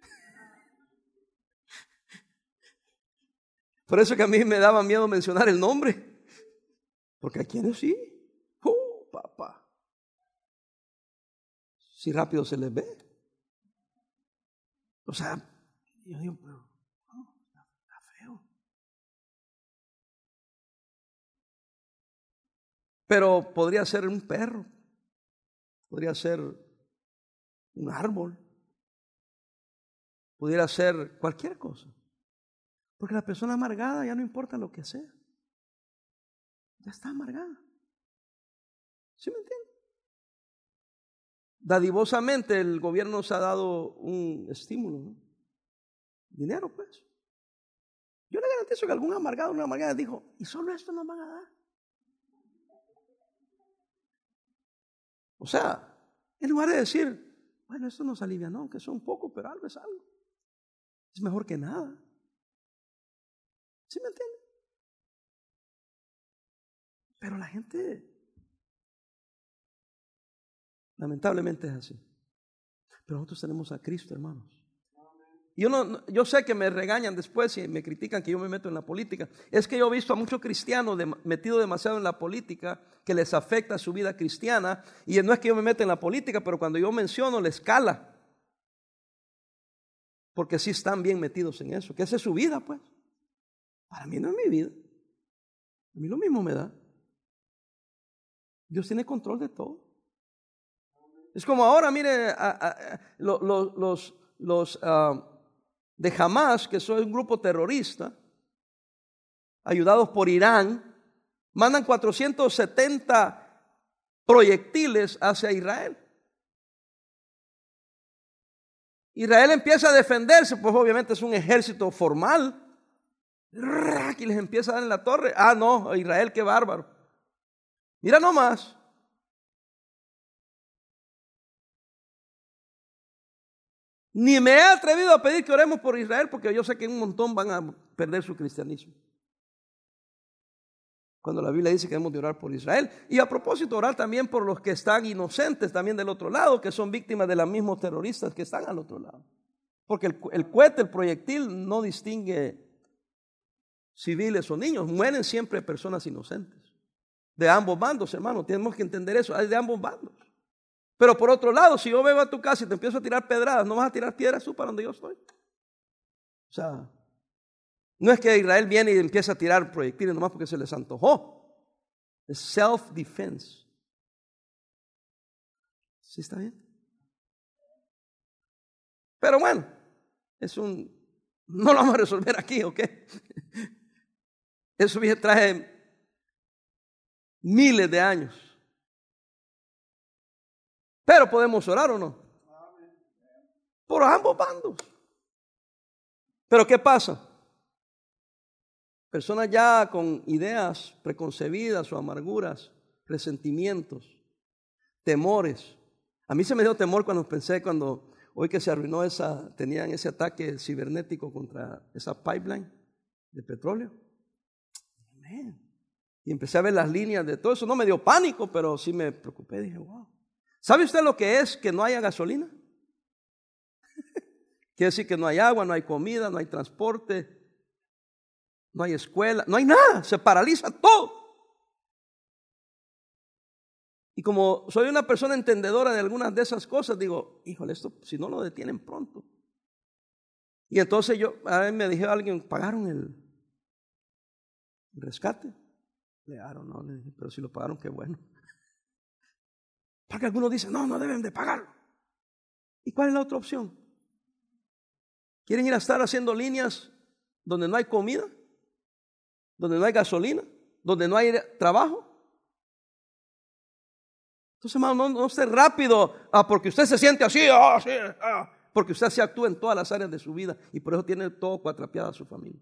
Por eso que a mí me daba miedo mencionar el nombre. Porque a quienes sí. Oh, papá. Si rápido se les ve. O sea, yo digo, Pero podría ser un perro, podría ser un árbol, pudiera ser cualquier cosa. Porque la persona amargada ya no importa lo que sea. Ya está amargada. ¿Sí me entiende? Dadivosamente el gobierno nos ha dado un estímulo, ¿no? Dinero, pues. Yo le garantizo que algún amargado, una amargada dijo, ¿y solo esto nos van a dar? O sea, en lugar de decir, bueno, esto nos alivia, no, que son poco, pero algo es algo. Es mejor que nada. ¿Sí me entiende? Pero la gente, lamentablemente es así. Pero nosotros tenemos a Cristo, hermanos. Yo, no, yo sé que me regañan después y me critican que yo me meto en la política. Es que yo he visto a muchos cristianos metidos demasiado en la política que les afecta su vida cristiana. Y no es que yo me meta en la política, pero cuando yo menciono, les cala. Porque sí están bien metidos en eso, que esa es su vida, pues. Para mí no es mi vida. A mí lo mismo me da. Dios tiene control de todo. Es como ahora, mire, los, los ah, de Hamas, que son un grupo terrorista, ayudados por Irán, mandan 470 proyectiles hacia Israel. Israel empieza a defenderse, pues obviamente es un ejército formal. Y les empieza a dar en la torre. Ah, no, Israel, qué bárbaro. Mira nomás. Ni me he atrevido a pedir que oremos por Israel porque yo sé que un montón van a perder su cristianismo. Cuando la Biblia dice que debemos de orar por Israel. Y a propósito, orar también por los que están inocentes también del otro lado, que son víctimas de los mismos terroristas que están al otro lado. Porque el, cohete, el proyectil, no distingue civiles o niños. Mueren siempre personas inocentes. De ambos bandos, hermano. Tenemos que entender eso. De ambos bandos. Pero por otro lado, si yo vengo a tu casa y te empiezo a tirar pedradas, no vas a tirar piedras tú para donde yo estoy. O sea, no es que Israel viene y empieza a tirar proyectiles nomás porque se les antojó. Es self-defense. ¿Sí está bien? Pero bueno, es un... No lo vamos a resolver aquí, ¿ok? Eso trae miles de años. Pero podemos orar o no. Por ambos bandos. Pero ¿qué pasa? Personas ya con ideas preconcebidas o amarguras, resentimientos, temores. A mí se me dio temor cuando pensé cuando hoy que se arruinó esa, tenían ese ataque cibernético contra esa pipeline de petróleo. Y empecé a ver las líneas de todo eso. No me dio pánico, pero sí me preocupé. Dije, wow. ¿Sabe usted lo que es que no haya gasolina? Quiere decir que no hay agua, no hay comida, no hay transporte, no hay escuela, no hay nada, se paraliza todo. Y como soy una persona entendedora de algunas de esas cosas, digo, híjole, esto si no lo detienen pronto. Y entonces yo, a me dije a alguien, ¿pagaron el, rescate? Le dieron, no, le dije, pero si lo pagaron, qué bueno. Porque algunos dicen, no, no deben de pagarlo. ¿Y cuál es la otra opción? ¿Quieren ir a estar haciendo líneas donde no hay comida? ¿Donde no hay gasolina? ¿Donde no hay trabajo? Entonces, hermano, no, no esté rápido ah, porque usted se siente así, ah, ah, porque usted se actúa en todas las áreas de su vida y por eso tiene todo cuatrapeado a su familia.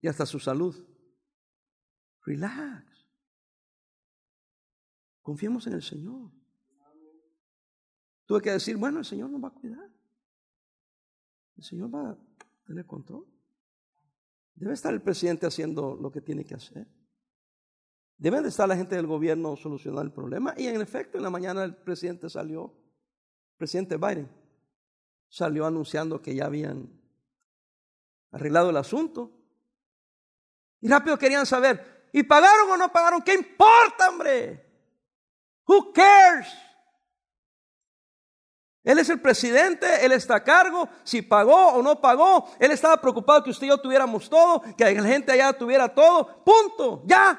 Y hasta su salud. Relax. Confiemos en el Señor. Tuve que decir, bueno, el Señor nos va a cuidar. El Señor va a tener control. Debe estar el presidente haciendo lo que tiene que hacer. Debe de estar la gente del gobierno solucionando el problema. Y en efecto, en la mañana el presidente salió, el presidente Biden, salió anunciando que ya habían arreglado el asunto. Y rápido querían saber, ¿y pagaron o no pagaron? ¿Qué importa, hombre? Who cares? Él es el presidente, él está a cargo, si pagó o no pagó, él estaba preocupado que usted y yo tuviéramos todo, que la gente allá tuviera todo, punto, ya.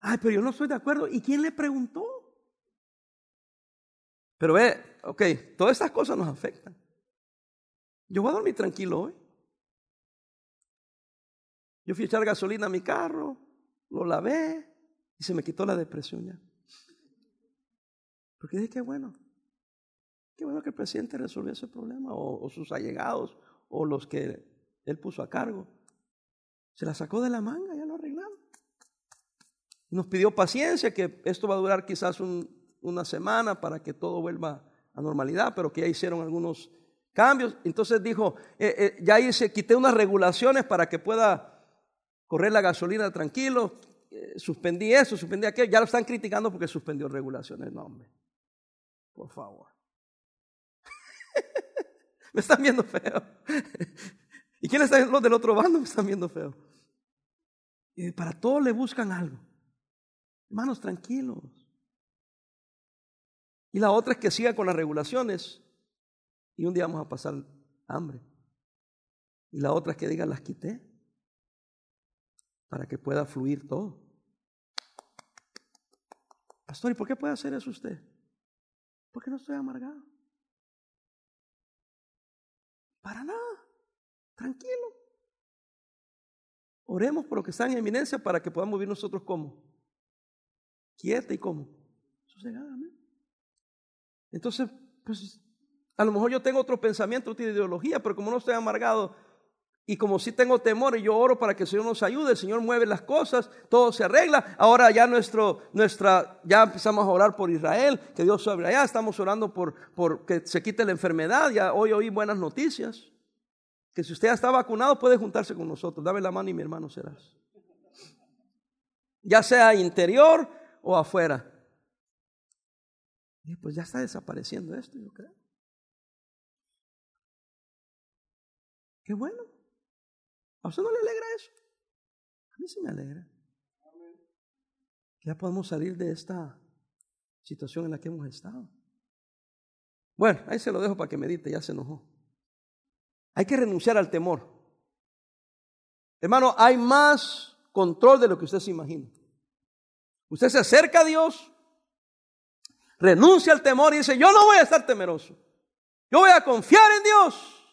Ay, pero yo no estoy de acuerdo. ¿Y quién le preguntó? Pero ve, ok, todas estas cosas nos afectan. Yo voy a dormir tranquilo hoy. Yo fui a echar gasolina a mi carro, lo lavé, y se me quitó la depresión ya. Porque dije, qué bueno. Qué bueno que el presidente resolvió ese problema, o, sus allegados, o los que él puso a cargo. Se la sacó de la manga, ya lo arreglaron. Nos pidió paciencia, que esto va a durar quizás una semana para que todo vuelva a normalidad, pero que ya hicieron algunos cambios. Entonces dijo, eh, eh, ya hice, quité unas regulaciones para que pueda correr la gasolina tranquilo, suspendí eso, suspendí aquello, ya lo están criticando porque suspendió regulaciones, no hombre, por favor. Me están viendo feo. ¿Y quiénes están los del otro bando? Me están viendo feo. Y para todos le buscan algo. Hermanos, tranquilos. Y la otra es que siga con las regulaciones y un día vamos a pasar hambre. Y la otra es que diga, las quité para que pueda fluir todo. Pastor, ¿y por qué puede hacer eso usted? Porque no estoy amargado. Para nada. Tranquilo. Oremos por lo que está en eminencia para que podamos vivir nosotros como. Quieta y como. Sosegadamente. Entonces, pues, a lo mejor yo tengo otro pensamiento, otra ideología, pero como no estoy amargado y como sí tengo temor y yo oro para que el Señor nos ayude, el Señor mueve las cosas, todo se arregla. Ahora ya nuestro, nuestra, ya empezamos a orar por Israel, que Dios sobre allá, estamos orando por, por que se quite la enfermedad, ya hoy oí buenas noticias. Que si usted ya está vacunado puede juntarse con nosotros, dame la mano y mi hermano serás. Ya sea interior o afuera. Pues ya está desapareciendo esto, yo creo. Qué bueno. ¿A usted no le alegra eso? A mí sí me alegra. ya podemos salir de esta situación en la que hemos estado. Bueno, ahí se lo dejo para que medite, ya se enojó. Hay que renunciar al temor. Hermano, hay más control de lo que usted se imagina. Usted se acerca a Dios, renuncia al temor y dice, yo no voy a estar temeroso. Yo voy a confiar en Dios.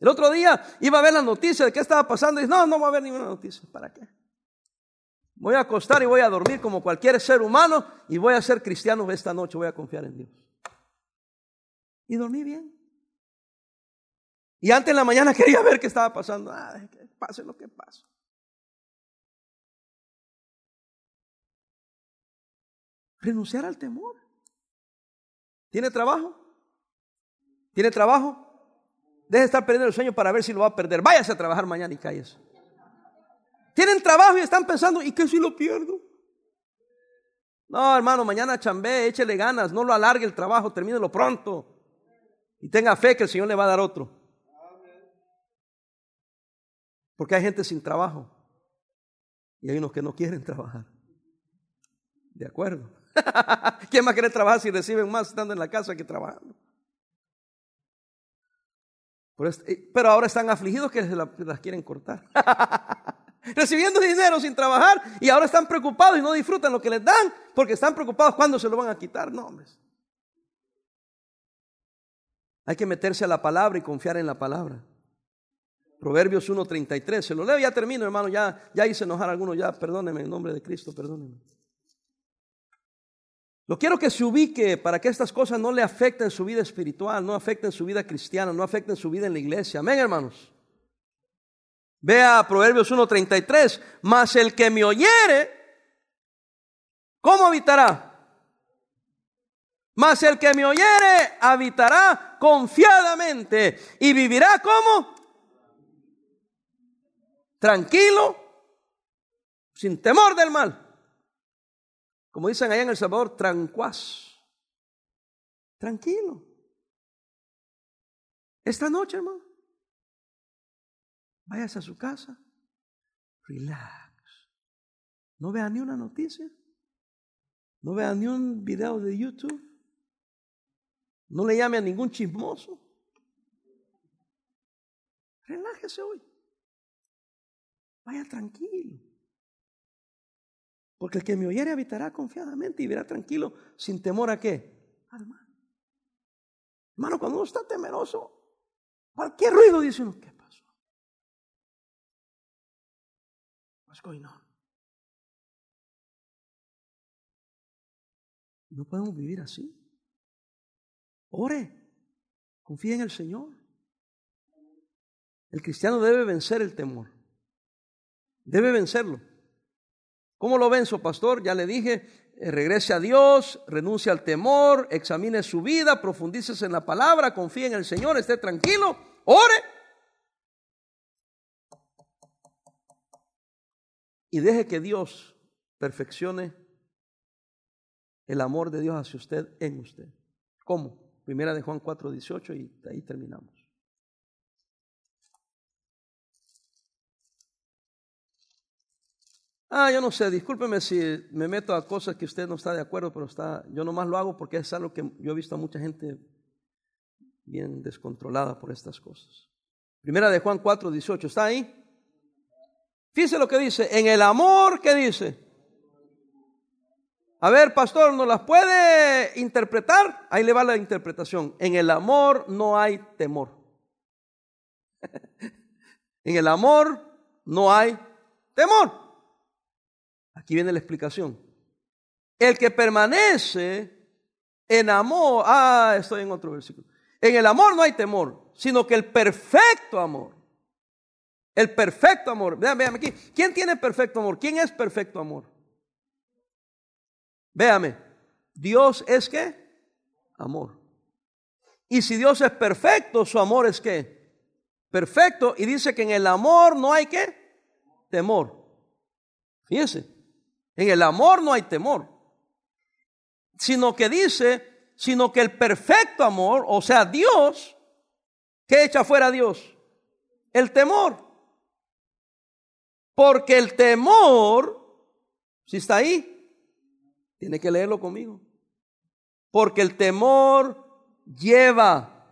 El otro día iba a ver la noticia de qué estaba pasando y no, no voy a ver ninguna noticia. ¿Para qué? Voy a acostar y voy a dormir como cualquier ser humano y voy a ser cristiano esta noche, voy a confiar en Dios. Y dormí bien. Y antes en la mañana quería ver qué estaba pasando. Ah, que pase lo que pase. Renunciar al temor. ¿Tiene trabajo? ¿Tiene trabajo? Deje de estar perdiendo el sueño para ver si lo va a perder. Váyase a trabajar mañana y cállese. Tienen trabajo y están pensando, ¿y qué si lo pierdo? No, hermano, mañana chambé, échele ganas, no lo alargue el trabajo, termínelo pronto. Y tenga fe que el Señor le va a dar otro. Porque hay gente sin trabajo. Y hay unos que no quieren trabajar. ¿De acuerdo? ¿Quién a querer trabajar si reciben más estando en la casa que trabajando? Eh, pero ahora están afligidos que las quieren cortar. Recibiendo dinero sin trabajar y ahora están preocupados y no disfrutan lo que les dan porque están preocupados cuándo se lo van a quitar. No. Hay que meterse a la palabra y confiar en la palabra. Proverbios 1.33, se lo leo, ya termino hermano, ya, ya hice enojar a algunos, ya perdóneme en nombre de Cristo, perdóneme. Lo quiero que se ubique para que estas cosas no le afecten su vida espiritual, no afecten su vida cristiana, no afecten su vida en la iglesia. Amén, hermanos. Vea Proverbios 1.33, mas el que me oyere, ¿cómo habitará? Mas el que me oyere habitará confiadamente y vivirá como? Tranquilo, sin temor del mal. Como dicen allá en El Salvador, tranquaz. Tranquilo. Esta noche, hermano, váyase a su casa, relax. No vea ni una noticia, no vea ni un video de YouTube, no le llame a ningún chismoso. Relájese hoy. Vaya tranquilo. Porque el que me oyere habitará confiadamente y verá tranquilo, sin temor a qué? Al. Hermano, cuando uno está temeroso, cualquier ruido dice uno, ¿qué pasó? What's? No podemos vivir así. Ore, confíe en el Señor. El cristiano debe vencer el temor. Debe vencerlo. ¿Cómo lo venzo, pastor? Ya le dije, eh, regrese a Dios, renuncie al temor, examine su vida, profundice en la palabra, confíe en el Señor, esté tranquilo, ore. Y deje que Dios perfeccione el amor de Dios hacia usted en usted. ¿Cómo? Primera de Juan 4, 18 y ahí terminamos. Ah, yo no sé, discúlpeme si me meto a cosas que usted no está de acuerdo, pero está, yo nomás lo hago porque es algo que yo he visto a mucha gente bien descontrolada por estas cosas. Primera de Juan 4, 18, ¿está ahí? Fíjese lo que dice, en el amor, ¿qué dice? A ver, pastor, ¿no las puede interpretar? Ahí le va la interpretación. En el amor no hay temor. en el amor no hay temor. Aquí viene la explicación. El que permanece en amor, ah, estoy en otro versículo. En el amor no hay temor, sino que el perfecto amor, el perfecto amor, vean, vean aquí, ¿quién tiene perfecto amor? ¿Quién es perfecto amor? Véame, Dios es qué? Amor. Y si Dios es perfecto, su amor es qué? Perfecto. Y dice que en el amor no hay qué? Temor. Fíjense, en el amor no hay temor. Sino que dice, sino que el perfecto amor, o sea, Dios, ¿qué echa fuera a Dios? El temor. Porque el temor, si está ahí, tiene que leerlo conmigo. Porque el temor lleva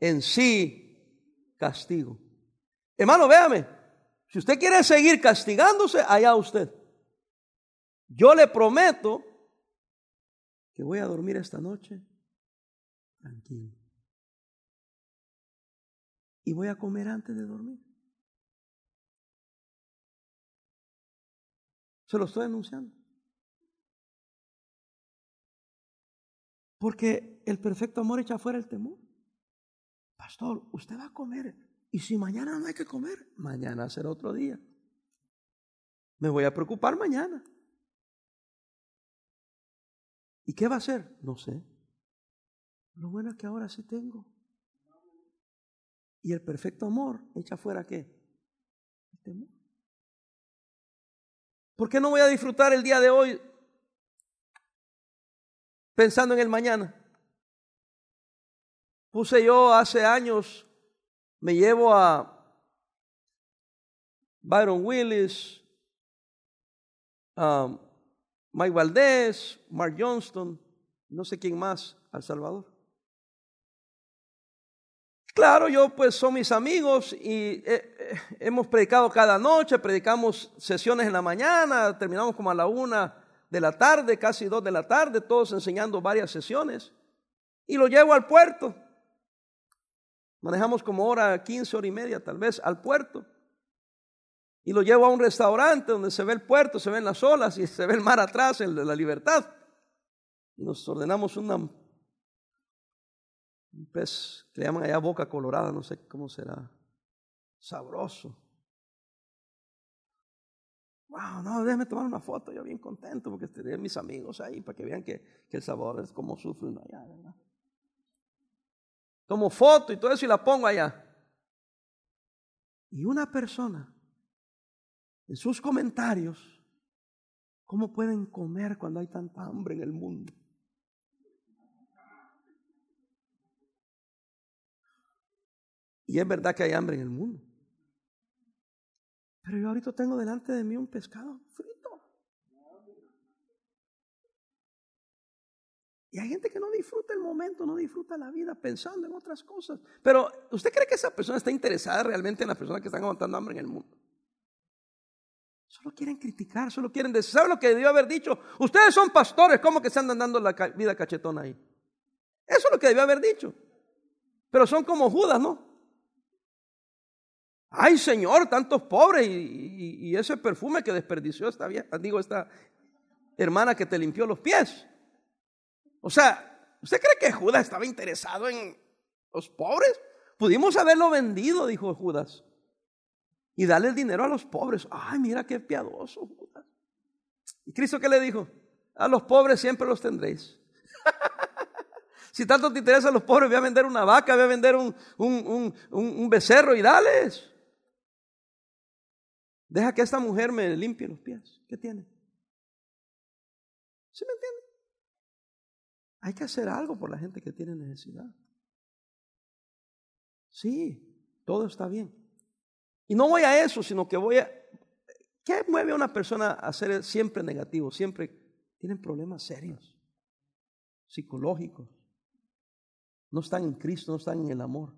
en sí castigo. Hermano, véame. Si usted quiere seguir castigándose, allá usted. Yo le prometo que voy a dormir esta noche tranquilo. Y voy a comer antes de dormir. Se lo estoy anunciando. Porque el perfecto amor echa fuera el temor. Pastor, usted va a comer. Y si mañana no hay que comer, mañana será otro día. Me voy a preocupar mañana. ¿Y qué va a hacer? No sé. Lo bueno es que ahora sí tengo. Y el perfecto amor echa fuera qué? El temor. ¿Por qué no voy a disfrutar el día de hoy pensando en el mañana. Puse yo hace años, me llevo a Byron Willis, a Mike Valdés, Mark Johnston, no sé quién más, al Salvador. Claro, yo pues son mis amigos y eh, eh, hemos predicado cada noche, predicamos sesiones en la mañana, terminamos como a la una de la tarde, casi dos de la tarde, todos enseñando varias sesiones. Y lo llevo al puerto. Manejamos como hora, 15 horas y media tal vez, al puerto. Y lo llevo a un restaurante donde se ve el puerto, se ven las olas y se ve el mar atrás, el de la libertad. Y nos ordenamos una, un pez que le llaman allá boca colorada, no sé cómo será. Sabroso. Wow, no, déjame tomar una foto, yo bien contento porque tendré mis amigos ahí para que vean que, el sabor es como sufre uno allá, ¿verdad? Tomo foto y todo eso y la pongo allá. Y una persona, en sus comentarios, ¿cómo pueden comer cuando hay tanta hambre en el mundo? Y es verdad que hay hambre en el mundo. Pero yo ahorita tengo delante de mí un pescado frito. Y hay gente que no disfruta el momento, no disfruta la vida pensando en otras cosas. Pero ¿usted cree que esa persona está interesada realmente en las personas que están aguantando hambre en el mundo? Solo quieren criticar, solo quieren decir, ¿sabe lo que debió haber dicho? Ustedes son pastores, ¿cómo que se andan dando la vida cachetona ahí? Eso es lo que debió haber dicho. Pero son como Judas, ¿no? Ay, Señor, tantos pobres y, ese perfume que desperdició esta digo, esta hermana que te limpió los pies. O sea, ¿Usted cree que Judas estaba interesado en los pobres? Pudimos haberlo vendido, dijo Judas, y darle el dinero a los pobres. Ay, mira qué piadoso. ¿Y Cristo qué le dijo? A los pobres siempre los tendréis. si tanto te interesan los pobres, voy a vender una vaca, voy a vender un, un, un becerro y dales. Deja que esta mujer me limpie los pies. ¿Qué tiene? ¿Sí me entiende? Hay que hacer algo por la gente que tiene necesidad. Sí, todo está bien. Y no voy a eso, sino que voy a... ¿Qué mueve a una persona a ser siempre negativo? Siempre tienen problemas serios, psicológicos. No están en Cristo, no están en el amor.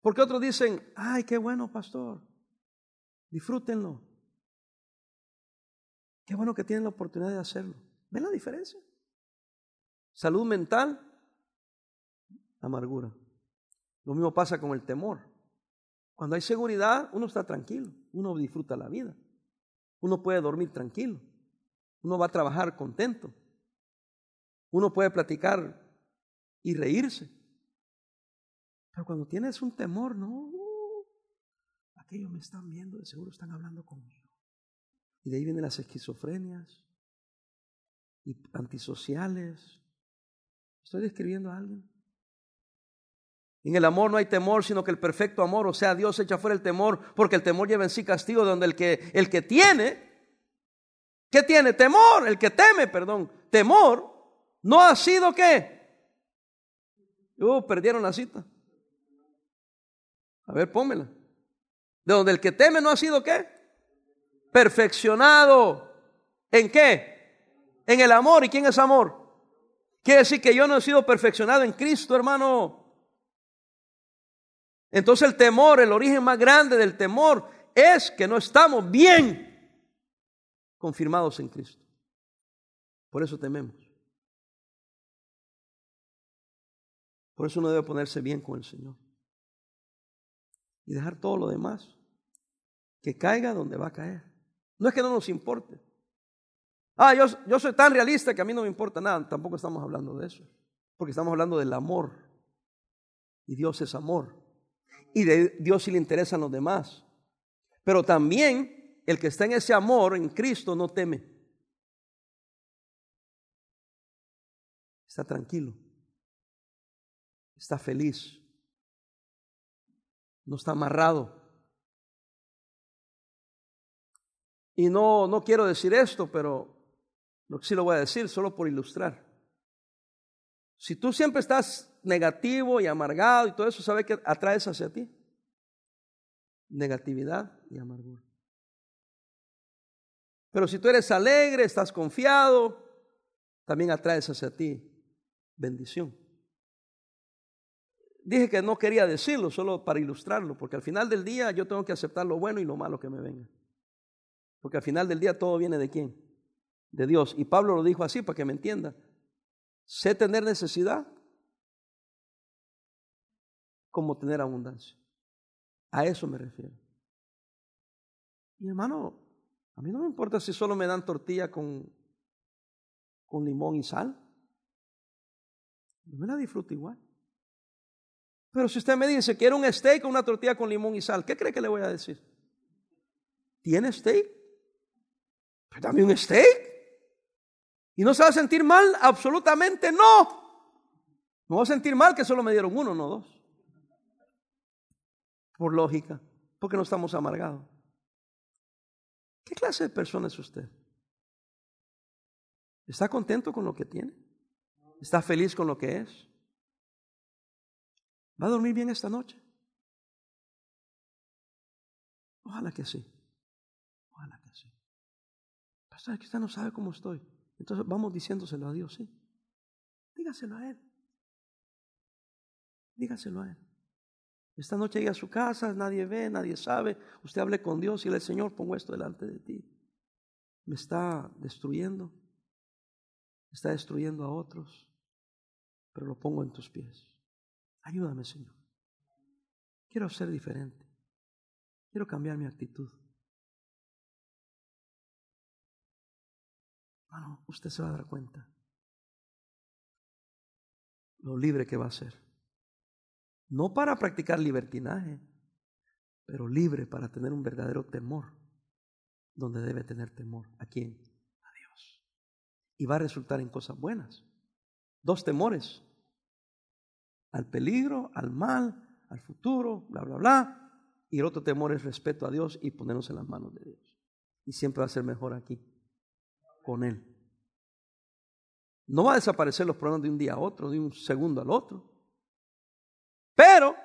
Porque otros dicen, ay, qué bueno, pastor, disfrútenlo. Qué bueno que tienen la oportunidad de hacerlo. ¿Ven la diferencia? Salud mental, amargura. Lo mismo pasa con el temor. Cuando hay seguridad, uno está tranquilo, uno disfruta la vida, uno puede dormir tranquilo, uno va a trabajar contento, uno puede platicar y reírse. Pero cuando tienes un temor, no, aquellos me están viendo, de seguro están hablando conmigo. Y de ahí vienen las esquizofrenias y antisociales. ¿Estoy describiendo a alguien? En el amor no hay temor, sino que el perfecto amor, o sea, Dios echa fuera el temor, porque el temor lleva en sí castigo, donde el que, el que tiene, ¿qué tiene? Temor, el que teme, perdón, temor, no ha sido qué. Uh, perdieron la cita. A ver, pónmela. De donde el que teme no ha sido qué? Perfeccionado. ¿En qué? En el amor. ¿Y quién es amor? Quiere decir que yo no he sido perfeccionado en Cristo, hermano. Entonces el temor, el origen más grande del temor es que no estamos bien confirmados en Cristo. Por eso tememos. Por eso uno debe ponerse bien con el Señor y dejar todo lo demás. Que caiga donde va a caer. No es que no nos importe. Ah, yo, yo soy tan realista que a mí no me importa nada. Tampoco estamos hablando de eso. Porque estamos hablando del amor. Y Dios es amor. Y de Dios sí le interesan los demás. Pero también el que está en ese amor en Cristo no teme. Está tranquilo. Está feliz no está amarrado. Y no, no quiero decir esto, pero sí lo voy a decir solo por ilustrar. Si tú siempre estás negativo y amargado y todo eso, ¿sabe qué atraes hacia ti? Negatividad y amargura. Pero si tú eres alegre, estás confiado, también atraes hacia ti bendición. Dije que no quería decirlo solo para ilustrarlo, porque al final del día yo tengo que aceptar lo bueno y lo malo que me venga. Porque al final del día todo viene de quién? De Dios. Y Pablo lo dijo así para que me entienda. Sé tener necesidad como tener abundancia. A eso me refiero. Y hermano, a mí no me importa si solo me dan tortilla con, con limón y sal. Yo me la disfruto igual. Pero si usted me dice, quiero un steak o una tortilla con limón y sal, ¿qué cree que le voy a decir? ¿Tiene steak? Pues dame un steak. ¿Y no se va a sentir mal? Absolutamente no. Me voy a sentir mal que solo me dieron uno, no dos. Por lógica, porque no estamos amargados. ¿Qué clase de persona es usted? ¿Está contento con lo que tiene? ¿Está feliz con lo que es? ¿Va a dormir bien esta noche? Ojalá que sí. Ojalá que sí. Pastor, que usted no sabe cómo estoy. Entonces vamos diciéndoselo a Dios, ¿sí? Dígaselo a Él. Dígaselo a Él. Esta noche llega a su casa, nadie ve, nadie sabe. Usted hable con Dios y le Señor, pongo esto delante de ti. Me está destruyendo. está destruyendo a otros. Pero lo pongo en tus pies. Ayúdame, Señor. Quiero ser diferente. Quiero cambiar mi actitud. Usted se va a dar cuenta lo libre que va a ser. No para practicar libertinaje, pero libre para tener un verdadero temor, donde debe tener temor. ¿A quién? A Dios. Y va a resultar en cosas buenas. Dos temores. Al peligro, al mal, al futuro, bla, bla, bla. Y el otro temor es respeto a Dios y ponernos en las manos de Dios. Y siempre va a ser mejor aquí, con Él. No va a desaparecer los problemas de un día a otro, de un segundo al otro. Pero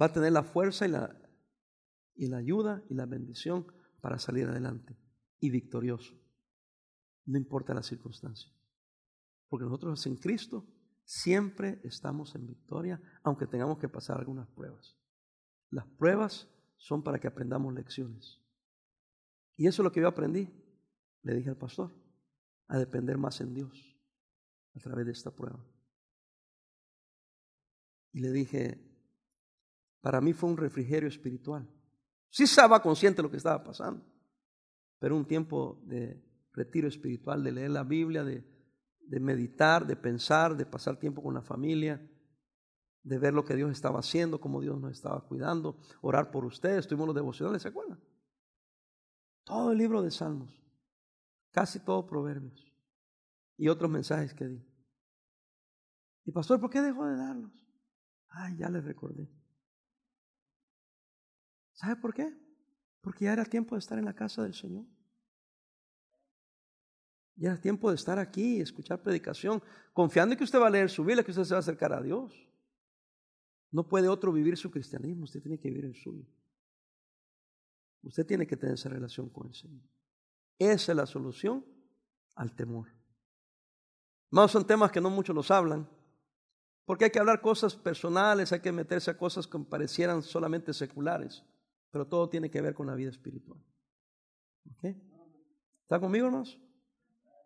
va a tener la fuerza y la, y la ayuda y la bendición para salir adelante y victorioso. No importa la circunstancia. Porque nosotros en Cristo siempre estamos en victoria, aunque tengamos que pasar algunas pruebas. Las pruebas son para que aprendamos lecciones. Y eso es lo que yo aprendí, le dije al pastor, a depender más en Dios a través de esta prueba. Y le dije, para mí fue un refrigerio espiritual. Sí estaba consciente de lo que estaba pasando, pero un tiempo de retiro espiritual, de leer la Biblia, de, de meditar, de pensar, de pasar tiempo con la familia, de ver lo que Dios estaba haciendo, cómo Dios nos estaba cuidando, orar por ustedes, tuvimos los devocionales, ¿se acuerdan? Todo el libro de Salmos, casi todo Proverbios y otros mensajes que di. Y pastor, ¿por qué dejó de darlos? Ay, ya les recordé. ¿Sabe por qué? Porque ya era tiempo de estar en la casa del Señor. Ya era tiempo de estar aquí escuchar predicación, confiando en que usted va a leer su Biblia, que usted se va a acercar a Dios. No puede otro vivir su cristianismo, usted tiene que vivir el suyo. Usted tiene que tener esa relación con el Señor. Esa es la solución al temor. Más son temas que no muchos nos hablan, porque hay que hablar cosas personales, hay que meterse a cosas que parecieran solamente seculares, pero todo tiene que ver con la vida espiritual. ¿Está conmigo, hermanos?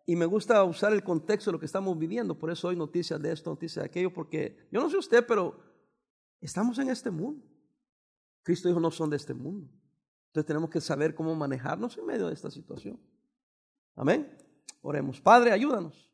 Y me gusta usar el contexto de lo que estamos viviendo, por eso hoy noticias de esto, noticias de aquello, porque yo no sé usted, pero estamos en este mundo. Cristo dijo, no son de este mundo. Entonces tenemos que saber cómo manejarnos en medio de esta situación. Amén. Oremos. Padre, ayúdanos.